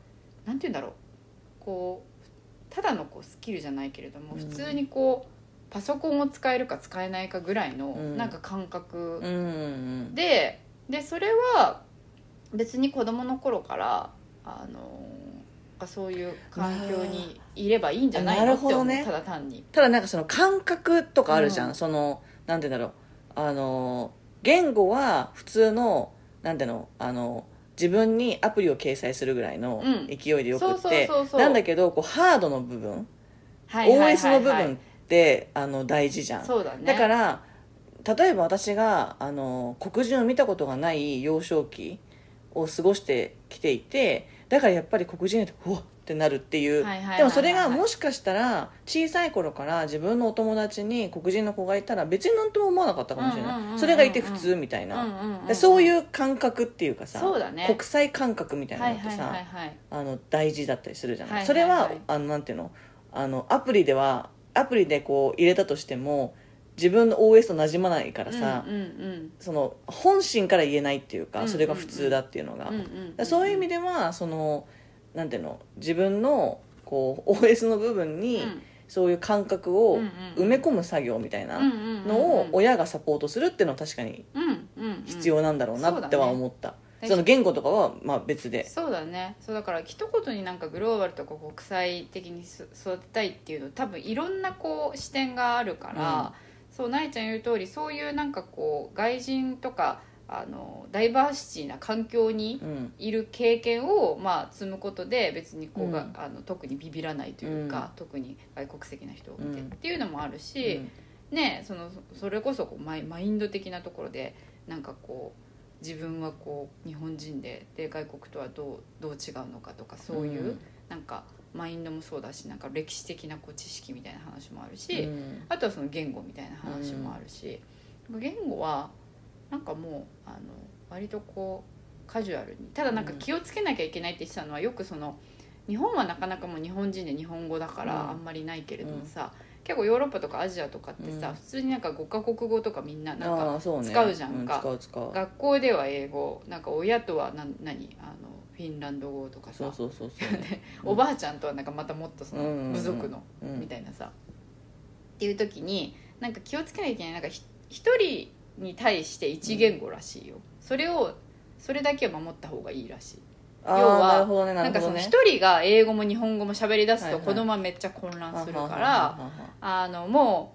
なんて言うんだろう。こうただのこうスキルじゃないけれども、うん。普通にこうパソコンを使えるか使えないかぐらいのうん。なんか感覚うんうんででそれは別に子供の頃からあのそういう環境にいればいいんじゃないなのって思う、ねただ単に。ただなんかその感覚とかあるじゃん、うん。そのなんて言うんだろう。あの言語は普通のなんていうの？あの自分にアプリを掲載するぐらいのうん。勢いでよくってなんだけどこうハードの部分、はいはいはいはい。OS の部分ってあの大事じゃん。そうだね。だから例えば私があの黒人を見たことがない幼少期を過ごしてきていてだからやっぱり黒人ってうわっってなるっていう、でもそれがもしかしたら小さい頃から自分のお友達に黒人の子がいたら別になんとも思わなかったかもしれない。それがいて普通みたいな、そういう感覚っていうかさそうだね。国際感覚みたいなのってさ、大事だったりするじゃない,、それははい。あのなんていうの？あのアプリではアプリでこう入れたとしても自分の OS と馴染まないからさ、うんうんその本心から言えないっていうか、うんそれが普通だっていうのが、うんうんそういう意味ではそのなんていうの自分のこう OS の部分にうん。そういう感覚をうんうん埋め込む作業みたいなうんうんうんうん。のを親がサポートするっていうのは確かにうんうんうん。必要なんだろうなっては思った、うんその言語とかはまあ別で。そうだね。そうだから一言になんかグローバルとか国際的にす育てたいっていうの多分いろんなこう視点があるから、そうなえちゃん言う通りそういうなんかこう外人とかあのダイバーシティな環境にうん。いる経験を、まあ、積むことで別にこうが、うん。あの特にビビらないというか、うん。特に外国籍な人を見て、うん。っていうのもあるし、ねそのそれこそこうマイマインド的なところでなんかこう自分はこう日本人でで外国とはどうどう違うのかとかそういう、うん。なんかマインドもそうだしなんか歴史的なこう知識みたいな話もあるし、うん。あとはその言語みたいな話もあるし、言語はなんかもうあの割とこうカジュアルにただなんか気をつけなきゃいけないって言ってたのはよくその日本はなかなかもう日本人で日本語だかうん。らあんまりないけれどもさ、結構ヨーロッパとかアジアとかってさ、うん。普通になんか5カ国語とかみんななんあか使うじゃんか。学校では英語なんか親とは何何？あのフィンランド語とかさ。そうそうそうそう。で *laughs* おばあちゃんとはなんかまたもっとその部族のうん。みたいなさ。っていう時になんか気をつけなきゃいけないなんかひ一人に対して一言語らしいよ、それをそれだけは守った方がいいらしい。あ要はあなんかその一人が英語も日本語も喋り出すと子供はめっちゃ混乱するからは。あのもう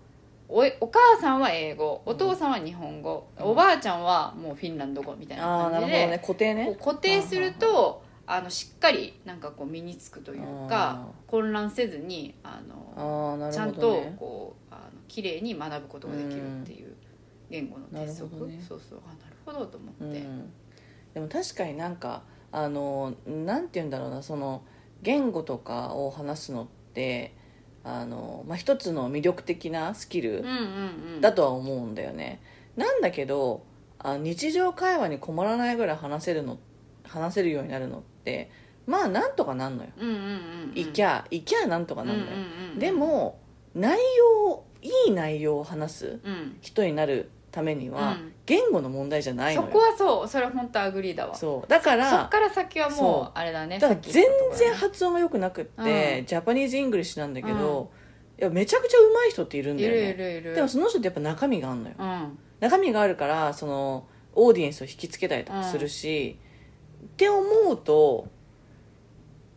おお母さんは英語お父さんは日本語、うん。おばあちゃんはもうフィンランド語みたいな感じで、ね。固定ね。固定するとあのしっかりなんかこう身につくというかあ混乱せずにあのああなるちゃんとこうあの綺麗に学ぶことができるっていう言語の鉄則、ね。そうそう。あなるほどと思うって、ん、でも確かになんかあのなんて言うんだろうなその言語とかを話すのってあの、まあ、一つの魅力的なスキルだとは思うんだよね、なんだけどあ日常会話に困らないぐらい話せるの話せるようになるのってまあなんとかなんのよ、いきゃいきゃなんとかなんのよ、でも内容いい内容を話すうん。人になるためには、うん。言語の問題じゃないのよ。そこはそう。それは本当 agree だわ。そそう。だからっから先はそうもう。あれだね。だから全然発音が良くなくって、うん。 Japanese English なんだけど、いやめちゃくちゃ上手い人っているんだいるいよねるいる。でもその人ってやっぱ中身があるのよ。うん。中身があるからそのオーディエンスを引きつけたりとかするし、って思うと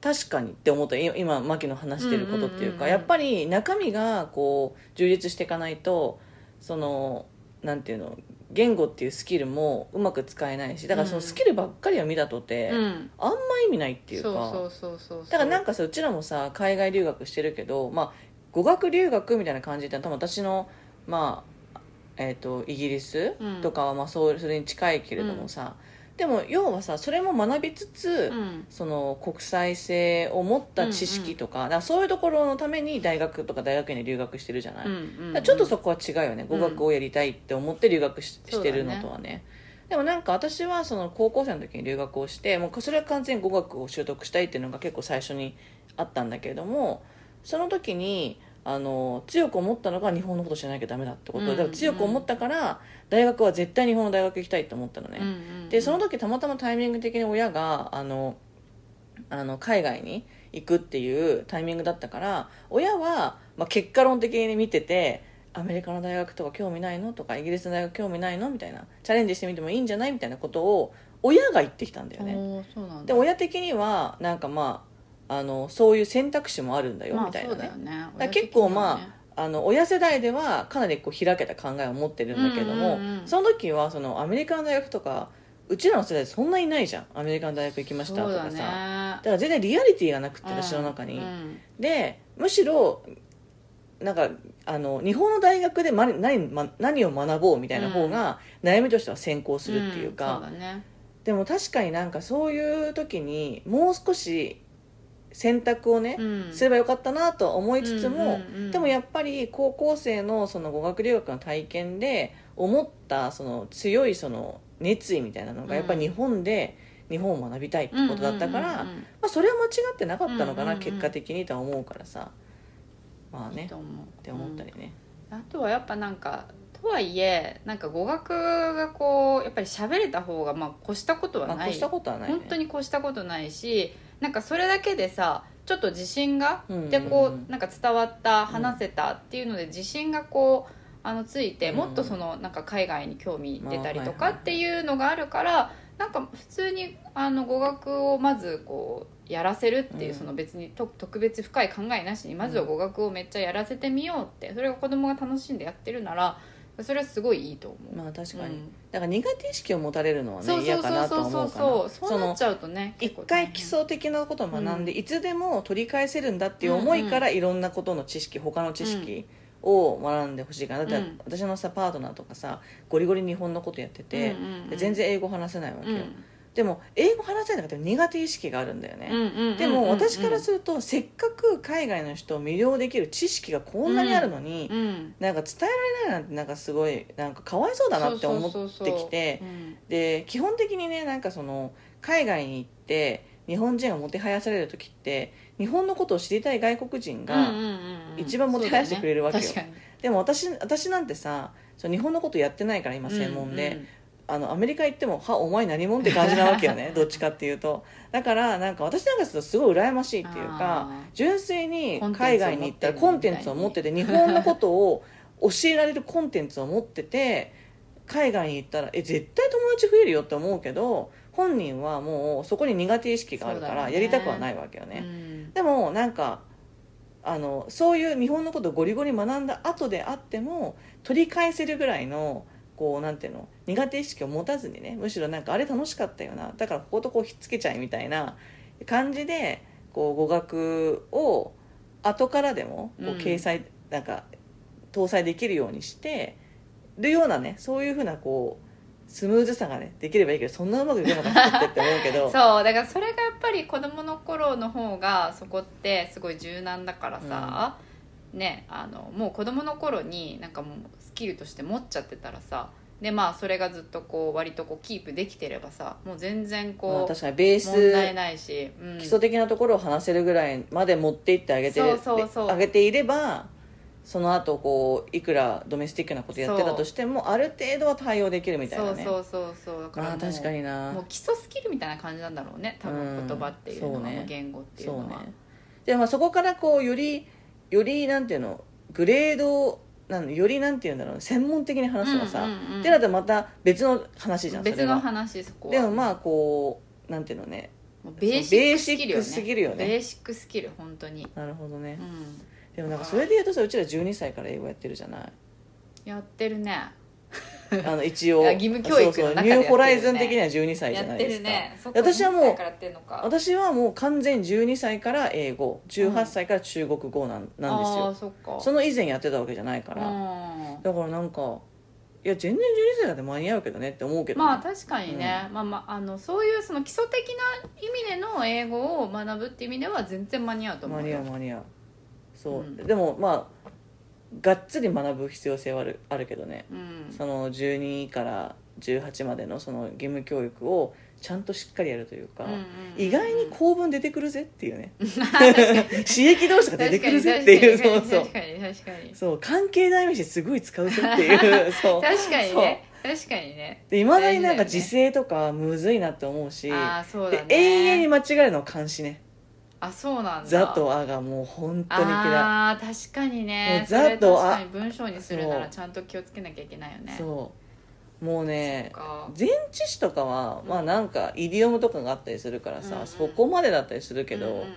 確かにって思った。い今牧野話してることっていうか、うんうんうんうん。やっぱり中身がこう充実していかないとそのなんていうの言語っていうスキルもうまく使えないしだからそのスキルばっかりを見たとて、うん。あんま意味ないっていうかだからなんかかさうちらもさ海外留学してるけど、まあ、語学留学みたいな感じで多分私の、まあえー、とイギリスうん。とかはまあそうそれに近いけれどもさ、でも要はさそれも学びつつ、うん。その国際性を持った知識とか,、だからそういうところのために大学とか大学院に留学してるじゃない、うんうんちょっとそこは違うよね。語学をやりたいって思って留学し,、そうだねしてるのとはね。でもなんか私はその高校生の時に留学をしてもうそれは完全に語学を習得したいっていうのが結構最初にあったんだけれどもその時にあの強く思ったのが日本のこと知らなきゃダメだってこと。で、うんだから強く思ったから大学は絶対日本の大学行きたいって思ったのね、うんうんうん。でその時たまたまタイミング的に親があのあの海外に行くっていうタイミングだったから親は、まあ、結果論的に見ててアメリカの大学とか興味ないのとかイギリスの大学興味ないのみたいなチャレンジしてみてもいいんじゃないみたいなことを親が言ってきたんだよね。で親的にはなんかまああのそういう選択肢もあるんだよまあみたいなね。そうだよね。結構まあ、あの親世代ではかなりこう開けた考えを持ってるんだけども、うんうんうん。その時はそのアメリカの大学とかうちらの世代そんないないじゃん。アメリカの大学行きましたとそうだね。かさだから全然リアリティがなくて私の中に、うんでむしろなんかあの日本の大学でま何ま何を学ぼうみたいな方が悩みとしては先行するっていうか、んそうだね。でも確かになんかそういう時にもう少し選択をね、うん。すればよかったなとは思いつつも、うんうんうんでもやっぱり高校生のその語学留学の体験で思ったその強いその熱意みたいなのがやっぱり日本で日本を学びたいってことだったから、うんうんうんうん。まあ、それは間違ってなかったのかな、うんうんうん。結果的にとは思うからさ。まあね。って思ったりね、あとはやっぱなんかとはいえなんか語学がこうやっぱり喋れた方がまあ越したことはない、まあ越したことはないね。本当に越したことないしなんかそれだけでさちょっと自信が、うんうんうん。でこうなんか伝わった話せたっていうので自信がこうあのついて、うん。もっとそのなんか海外に興味出たりとかっていうのがあるから、なんか普通にあの語学をまずこうやらせるっていう、うん。その別にと特別深い考えなしにまずは語学をめっちゃやらせてみようってそれが子供が楽しんでやってるならそれはすごいいいと思う。まあ確かに、うん。だから苦手意識を持たれるのはね嫌かなと思うかそうな。そうなっちゃうとね一回基礎的なことを学んで、いつでも取り返せるんだっていう思いから、いろんなことの知識他の知識を学んでほしいかな、だってうん。私のさパートナーとかさゴリゴリ日本のことやってて、うんうんうん。で全然英語話せないわけよ、うんでも英語話せないんだけど苦手意識があるんだよね、でも私からするとせっかく海外の人を魅了できる知識がこんなにあるのに、うん。なんか伝えられないなんてなんかすごいなんかかわいそうだなって思ってきてで基本的にねなんかその海外に行って日本人がもてはやされる時って日本のことを知りたい外国人が、一番もてはやしてくれるわけよ。でも私私なんてさそう日本のことやってないから今専門で、うんうんあのアメリカ行っても「はお前何者?」って感じなわけよね。*laughs* どっちかっていうと。だからなんか私なんかするとすごい羨ましいっていうか純粋に海外に行ったらココンテンツを持ってて日本のことを教えられるコンテンツを持ってて海外に行ったらえ絶対友達増えるよって思うけど本人はもうそこに苦手意識があるからやりたくはないわけよね。うん。でもなんかあのそういう日本のことをゴリゴリ学んだ後であっても取り返せるぐらいのこうなんていうの？苦手意識を持たずにねむしろなんかあれ楽しかったよな。だからこことこうひっつけちゃいみたいな感じでこう語学を後からでもこううん掲載、なんか搭載できるようにしてるようなねそういうふうなこうスムーズさがねできればいいけどそんなうまくいかなってって思うけど。*laughs* そうだからそれがやっぱり子供の頃の方がそこってすごい柔軟だからさ、ねあのもう子供の頃になんかもうスキルとして持っちゃってたらさでまあそれがずっとこう割とこうキープできてればさもう全然まあこう確かにベー問題スないし、うん、基礎的なところを話せるぐらいまで持っていってあげてるそうそうそう。あげていればその後こういくらドメスティックなことやってたとしてもある程度は対応できるみたいなね。そうそうそうそう。だから確かにもなう基礎スキルみたいな感じなんだろうね多分言葉っていうのは、うんね言語っていうのは。そうね。でまあそこからこうよりよりなんていうのグレードなんよりなんていうんだろう専門的に話すのはさ、うんうんうんってなったらまた別の話じゃん別の話そこはでもまあこうなんていうのね。もうベーシックスキルよねベーシックすぎるよね。ベーシックスキル本当に。なるほどね。うん。でもなんかそれで言うとさうちら12歳から英語やってるじゃない。やってるね *laughs* あの一応義務教育の中でね。ニューホライズン的には12歳じゃないですか。るね。私はもう20歳からやってんのか。私はもう完全12歳から英語。18歳から中国語なん,、なんですよ。その以前やってたわけじゃないから、うん。だからなんかいや全然12歳だって間に合うけどねって思うけどね、まあ確かにね、まあまああのそういうその基礎的な意味での英語を学ぶって意味では全然間に合うと思間に合う間に合う。そう、うん。でもまあがっつり学ぶ必要性はあるあるけどね。うん。その12から18までのその義務教育をちゃんとしっかりやるというか、うんうんうん意外に構文出てくるぜっていうね。*laughs* 刺激同士が出てくるぜっていうそうそう。そう関係代名詞すごい使うぜっていう *laughs* そう。確かにね。確かにね。でいまだになんか時制とかむずいなって思うしああそうだね。で永遠に間違えるのは監視ねあそうなんだ。ザとアがもう本当に嫌い。ああ確かにもねうザとあ確かに文章にするならちゃんと気をつけなきゃいけないよね。そう。もうねか。前置詞とかは、うんまあなんかイディオムとかがあったりするからさ、うんうん。そこまでだったりするけど、うんうんうん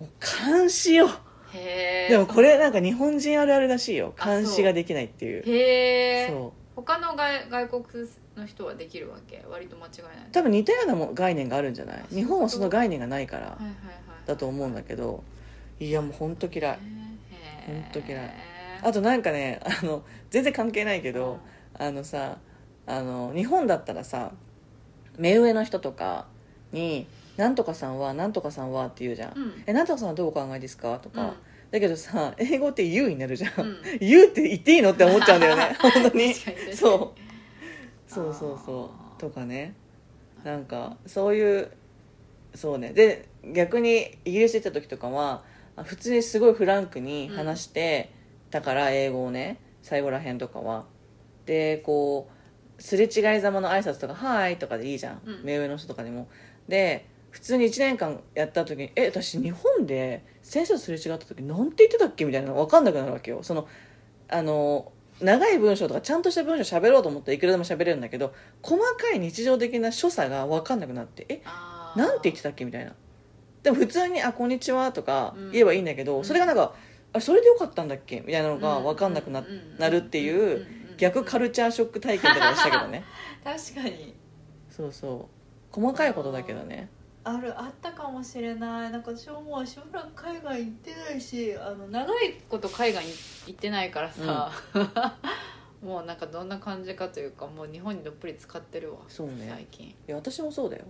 もう監視ようんへえでもこれなんか日本人あるあるらしいよ。監視ができないっていう。へえそう。他の外外国の人はできるわけ？割と間違いない。多分似たようなも概念があるんじゃない？日本はその概念がないから。はいはいはいだと思うんだけどいやもう本当嫌い。ほんと嫌い。あとなんかねあの全然関係ないけけど、あのさあの日本だったらさ目上の人とかに「なんとかさんはなんとかさんは」って言うじゃん「うん。えなんとかさんはどうお考えですか?」とか、だけどさ英語って「言う」になるじゃん。うん「言う」って言っていいのって思っちゃうんだよね。*laughs* 本当に。そう。そうそうそう。とかね。なんかそういうそうね。で逆にイギリス行った時とかはあ普通にすごいフランクに話してたから、英語をね最後らへんとかは。でこうすれ違いざまの挨拶とか「はい」とかでいいじゃん、うん。目上の人とかにも。で普通に1年間やった時に「え私日本で先生とすれ違った時なんて言ってたっけ?」みたいなの分かんなくなるわけよ。そのあの長い文章とかちゃんとした文章喋ろうと思ったらいくらでも喋れるんだけど細かい日常的な所作が分かんなくなってえなんて言ってたっけ？みたいなでも普通に「あこんにちは」とかうん。言えばいいんだけど、うん。それがなんか「あそれでよかったんだっけ?」みたいなのが分かんなくな,、うんなるっていうん。んん逆カルチャーショック体験とかしたけどね。*laughs* 確かに。そうそう。細かいことだけどね。あるあったかもしれない。なんか私ももうしばらく海外行ってないしあの長いこと海外に行ってないからさ、*laughs* もうなんかどんな感じかというかもう日本にどっぷり使ってるわ。そうね。最近。いや私もそうだよ。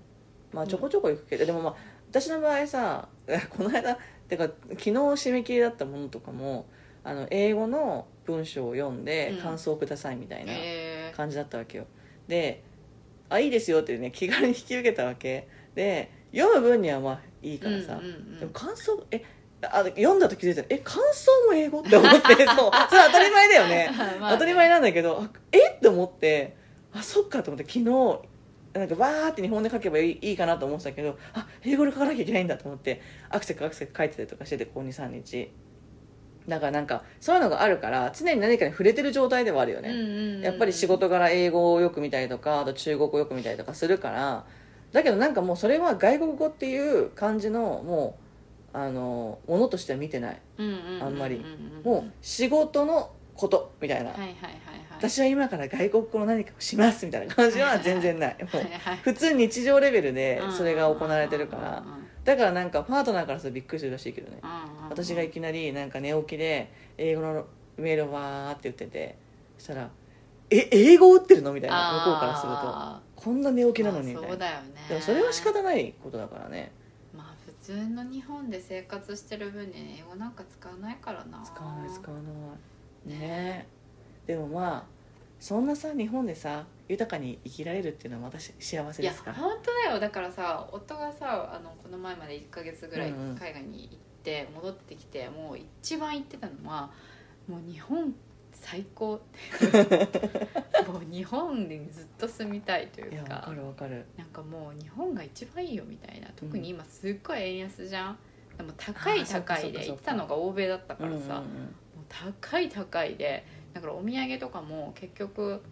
まあちょこちょこ行くけど、でもまあ私の場合さこの間てか昨日締め切りだったものとかもあの英語の文章を読んでうん。感想をくださいみたいなえ感じだったわけよ。で「あいいですよ」ってね気軽に引き受けたわけ。で読む分にはまあいいー、からさ、うんうんうんでも感想えあ読んだと気づいた。らえ感想も英語って思って *laughs* そうそれ当たり前だよね。*laughs* まあね。当たり前なんだけどあえ？って思ってあそっかと思って昨日なんかバーって日本で書けばいいかなと思ってたけどあ英語で書かなきゃいけないんだと思ってアクセクアクセク書いてたりとかしててここ23日だからなんかそういうのがあるから常に何かに触れてる状態ではあるよね、うんうんうんうん。やっぱり仕事柄英語をよく見たりとかあと中国語をよく見たりとかするから。だけどなんかもうそれは外国語っていう感じのもうあのものとしては見てない。うんうんうんうんあんまり。うんもう仕事のことみたいな、はいはいはいはい私は今から外国語の何かをしますみたいな感じは全然ない。もう普通日常レベルでそれが行われてるから。だからなんかパートナーからするとびっくりするらしいけどね。私がいきなりなんか寝起きで英語のメールをわーって言っててそしたら「え英語打ってるの?」みたいな向こうからすると。あこんな寝起きなのーにみたいな。まあそうだよね。でもそれは仕方ないことだからね。まあ普通の日本で生活してる分に英語なんか使わないからな。使わない使わない。ねでもまあそんなさ日本でさ豊かに生きられるっていうのは私幸せいやですから。本当だよ。だからさ夫がさあのこの前まで1ヶ月ぐらいうんうん海外に行って戻ってきて、もう一番言ってたのはもう日本最高。*laughs* もう日本にずっと住みたいというか。わかるわかる。なんかもう日本が一番いいよみたいな。特に今すっごい円安じゃん。でも高いあーそっか高いでそっかそっか。行ってたのが欧米だったからさ、うんうんうん。もう高い高いでだからお土産とかも結局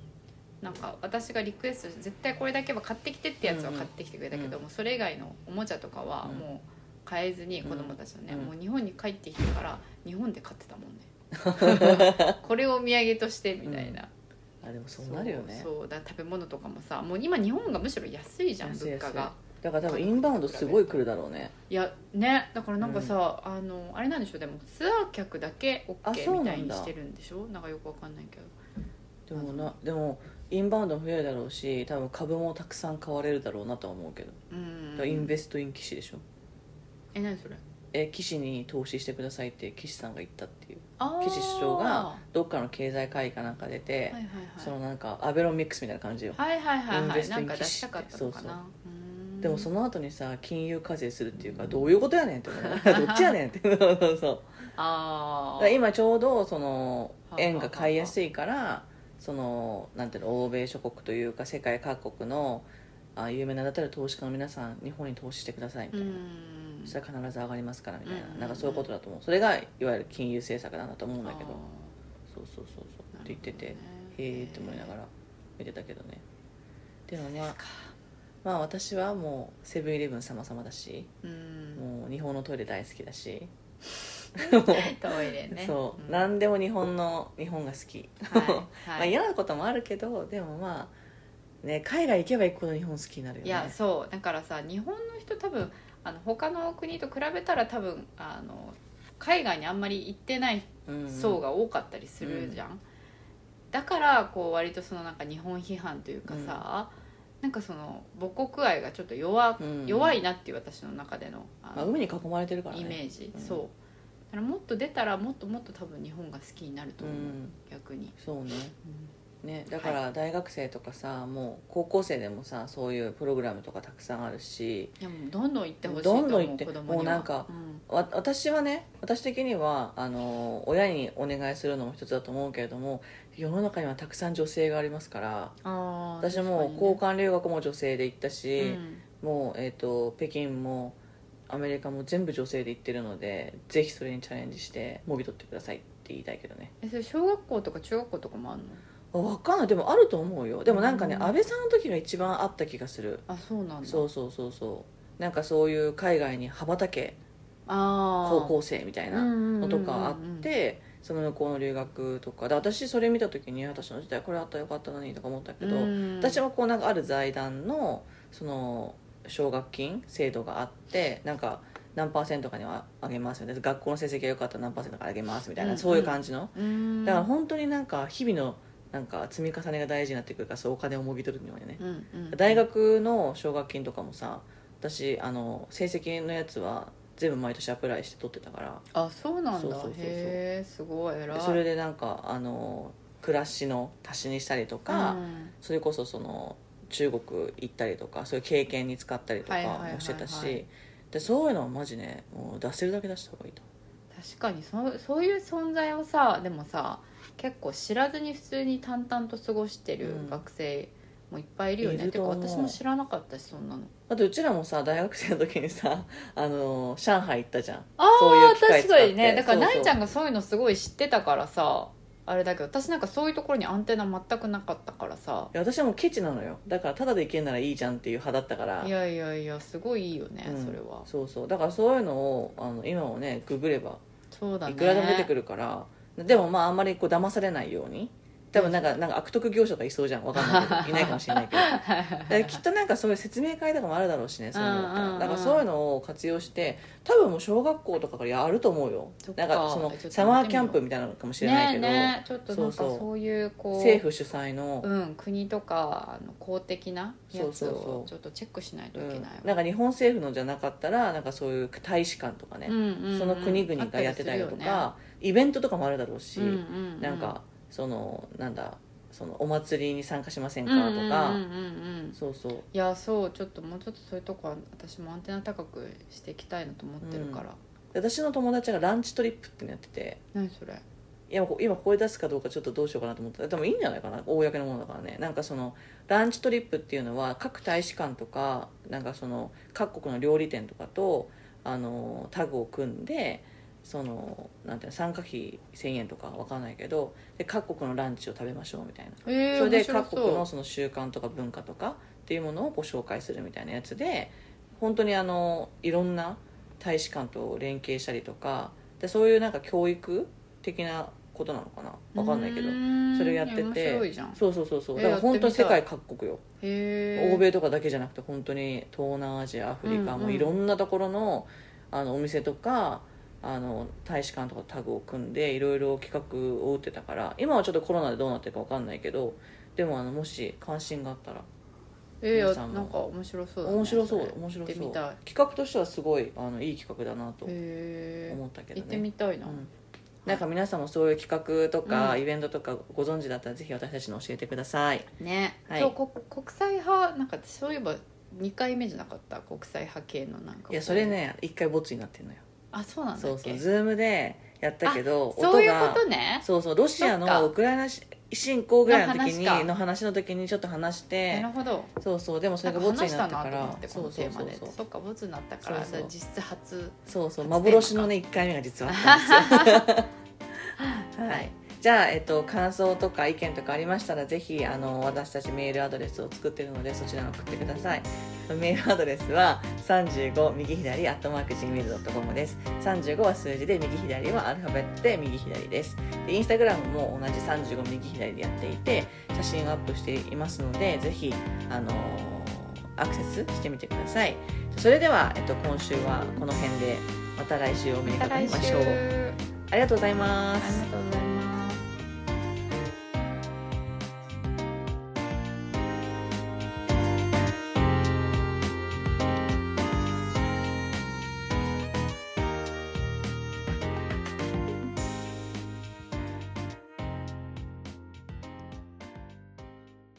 なんか私がリクエストして絶対これだけは買ってきてってやつは買ってきてくれたけどうん。も、それ以外のおもちゃとかはうん。もう買えずに子供たちのね、うん。もう日本に帰ってきてから日本で買ってたもんね。*laughs* これをお土産としてみたいな、あでもそうなるよね。そうだ食べ物とかもさもう今日本がむしろ安いじゃん物価がだから多分インバウンドすごい来るだろうね。いやねだからなんかさ、あのあれなんでしょうでもツアー客だけあ OK みたいにしてるんでしょ？なんかよくわかんないけど。でもなでもインバウンドも増えるだろうし多分株もたくさん買われるだろうなとは思うけど、うん。インベストイン騎士でしょ？え何それ？え騎士に投資してくださいって騎士さんが言ったっていう。岸首相がどっかの経済会議かなんか出て、はいはいはい。そのなんかアベロミックスみたいな感じよ、はいはいはいインベストはいなんか出したかったのかそうなうでもその後にさ金融課税するっていうからどういうことやねんって思う。*laughs* どっちやねんって。そうそうあ今ちょうどそのはあ円が買いやすいからそのなんていうの欧米諸国というか世界各国のあ有名なだったら投資家の皆さん日本に投資してくださいみたいな、うん。そしたら必ず上がりますからみたいな、うん。なんかそういうことだと思う。それがいわゆる金融政策なんだと思うんだけど。あそうそうそうそう。ーって言ってて、ね。へえって思いながら見てたけどね。でもまあまあ私はもうセブンイレブン様々だしうん。もう日本のトイレ大好きだし。トイレね。そう、ん。何でも日本の日本が好き、はい *laughs* まあ、はい嫌なこともあるけどでもまあね海外行けば行くほど日本好きになるよね。いやそう。だからさ日本の人多分あの他の国と比べたら多分あの海外にあんまり行ってないうん。層が多かったりするじゃん、だからこう割とそのなんか日本批判というかさ、なんかその母国愛がちょっと弱,、うん。弱いなっていう私の中でのあまあ、の海に囲まれてるからね。イメージ、うん。そう。だからもっと出たらもっともっと多分日本が好きになると思う、うん。逆に、そうね。ね。だから大学生とかさ、もう高校生でもさそういうプログラムとかたくさんあるし。いやもうどんどん行ってほしいと思うどんどん行って子供には。もうなんかうん。わ私はね私的にはあの親にお願いするのも一つだと思うけれども世の中にはたくさん女性がありますから私も交換留学も女性で行ったし、確かにねもう、えー、と北京もアメリカも全部女性で行ってるのでぜひそれにチャレンジしてもぎ取ってくださいって言いたいけどね。うんえそれ小学校とか中学校とかもあるの？あ分かんない。でもあると思うよ。でもなんかね、うん安倍さんの時が一番あった気がする。あそうなんだ。そうそうそうそう。なんかそういう海外に羽ばたけあ高校生みたいなのとかあっうんうんうんうん。てその向こうの留学とか。で私それ見た時に私の時代これあったらよかったのにとか思ったけど、うん。私もこうなんかある財団のその奨学金制度があってなんか何パーセントかにはあげますみたいな学校の成績が良かったら何パーセントかあげますみたいな、うん。うんそういう感じの。うん。だから本当になんか日々のなんか積み重ねが大事になってくるからそうお金をもぎ取るにはね、うんうん。大学の奨学金とかもさ私あの成績のやつは全部毎年アプライして取ってたから。あそうなんだ。そうそうそうそう。へえすごい偉い。それでなんかあの暮らしの足しにしたりとか、うん。それこそその中国行ったりとかそういう経験に使ったりとかもしてたしでそういうのはマジねもう出せるだけ出した方がいいと確かにそうそういう存在をさでもさ結構知らずに普通に淡々と過ごしてるうん。学生もいっぱいいるよね、てかいると思う。私も知らなかったしそんなの。あとうちらもさ大学生の時にさ *laughs* あの上海行ったじゃん。あそういうあ機会使って。確かにね。だからそうそう。なイちゃんがそういうのすごい知ってたからさあれだけど私なんかそういうところにアンテナ全くなかったからさ。いや私はもうケチなのよ。だからタダで行けんならいいじゃんっていう派だったから。いやいやいやすごいいいよね、うん。それは。そうそう。だからそういうのをあの今もねググればそうだね。いくらでも出てくるから。でもまああんまりこう騙されないように多分なんかなんか悪徳業者とかいそうじゃん。わかんないけど。いないかもしれないけど。*laughs* きっとなんかそういう説明会とかもあるだろうしねそういうのだからそういうのを活用して多分もう小学校とかからやると思うよ。なんかそのサマーキャンプみたいなのかもしれないけど、ねえねえちょっとなんかそういうこう政府主催の、うん、国とかあの公的なやつそうそうそう。をちょっとチェックしないとうんいけないわ、なんか日本政府のじゃなかったらなんかそういう大使館とかね、うんうんうん。その国々がやってたりとあったりするよね。か、イベントとかもあるだろうし、うんうんうん。なんかそのなんだそのお祭りに参加しませんかとか、そうそう。いやそうちょっともうちょっとそういうとこは私もアンテナ高くしていきたいなと思ってるから、で私の友達がランチトリップってのやってて。何それ。いや今これ出すかどうかちょっとどうしようかなと思って。でもいいんじゃないかな公のものだからね。なんかそのランチトリップっていうのは各大使館とかなんかその各国の料理店とかとあのタグを組んでそのなんていうの参加費1000円とかわかんないけどで各国のランチを食べましょうみたいな。えー、それで各国のその習慣とか文化とかっていうものをご紹介するみたいなやつで本当にあのいろんな大使館と連携したりとかでそういうなんか教育的なことなのかな？わかんないけど。それやって面て白いじゃん。そうそうそうそう。えだから本当に世界各国よ。欧米とかだけじゃなくて本当に東南アジアアフリカうんうん。もいろんなところのあのお店とかあの大使館とかタグを組んでいろいろ企画を打ってたから今はちょっとコロナでどうなってるか分かんないけどでもあのもし関心があったらえー、なんか面白そうだね。面白そうれ面白そう。企画としてはすごいあのいい企画だなとへ思ったけえ行ってどねみたいな、うん。なんか皆さんもそういう企画とかうん。イベントとかご存知だったらぜひ私たちに教えてください。ね、はい。そうこ国際派なんかそういえば2回目じゃなかった？国際派系のなんか。いやそれね一回ボツになってるのよあそうなんだそうそうズームでやったけどそういうこ音がとね。そうそうロシアのウクライナ侵攻ぐらいの時にの話か。の時にちょっと話してなるほど。そうそうでもそれがボツになったからそうそうそうそう。そっかボツになったからそう実質初そうそう幻のね1回目が実はあったんですよ。*laughs* *laughs* *laughs* はいじゃあ、えっと、感想とか意見とかありましたらぜひあの私たちメールアドレスを作ってるのでそちらに送ってください。メールアドレスは35右左アットマーク Gmail.com です。35は数字で右左はアルファベットで右左です。でインスタグラムも同じ35右左でやっていて写真をアップしていますのでぜひあのアクセスしてみてください。それでは、えっと、今週はこの辺でまた来週お目にかかりましょう。ありありがとうございます。がとうございます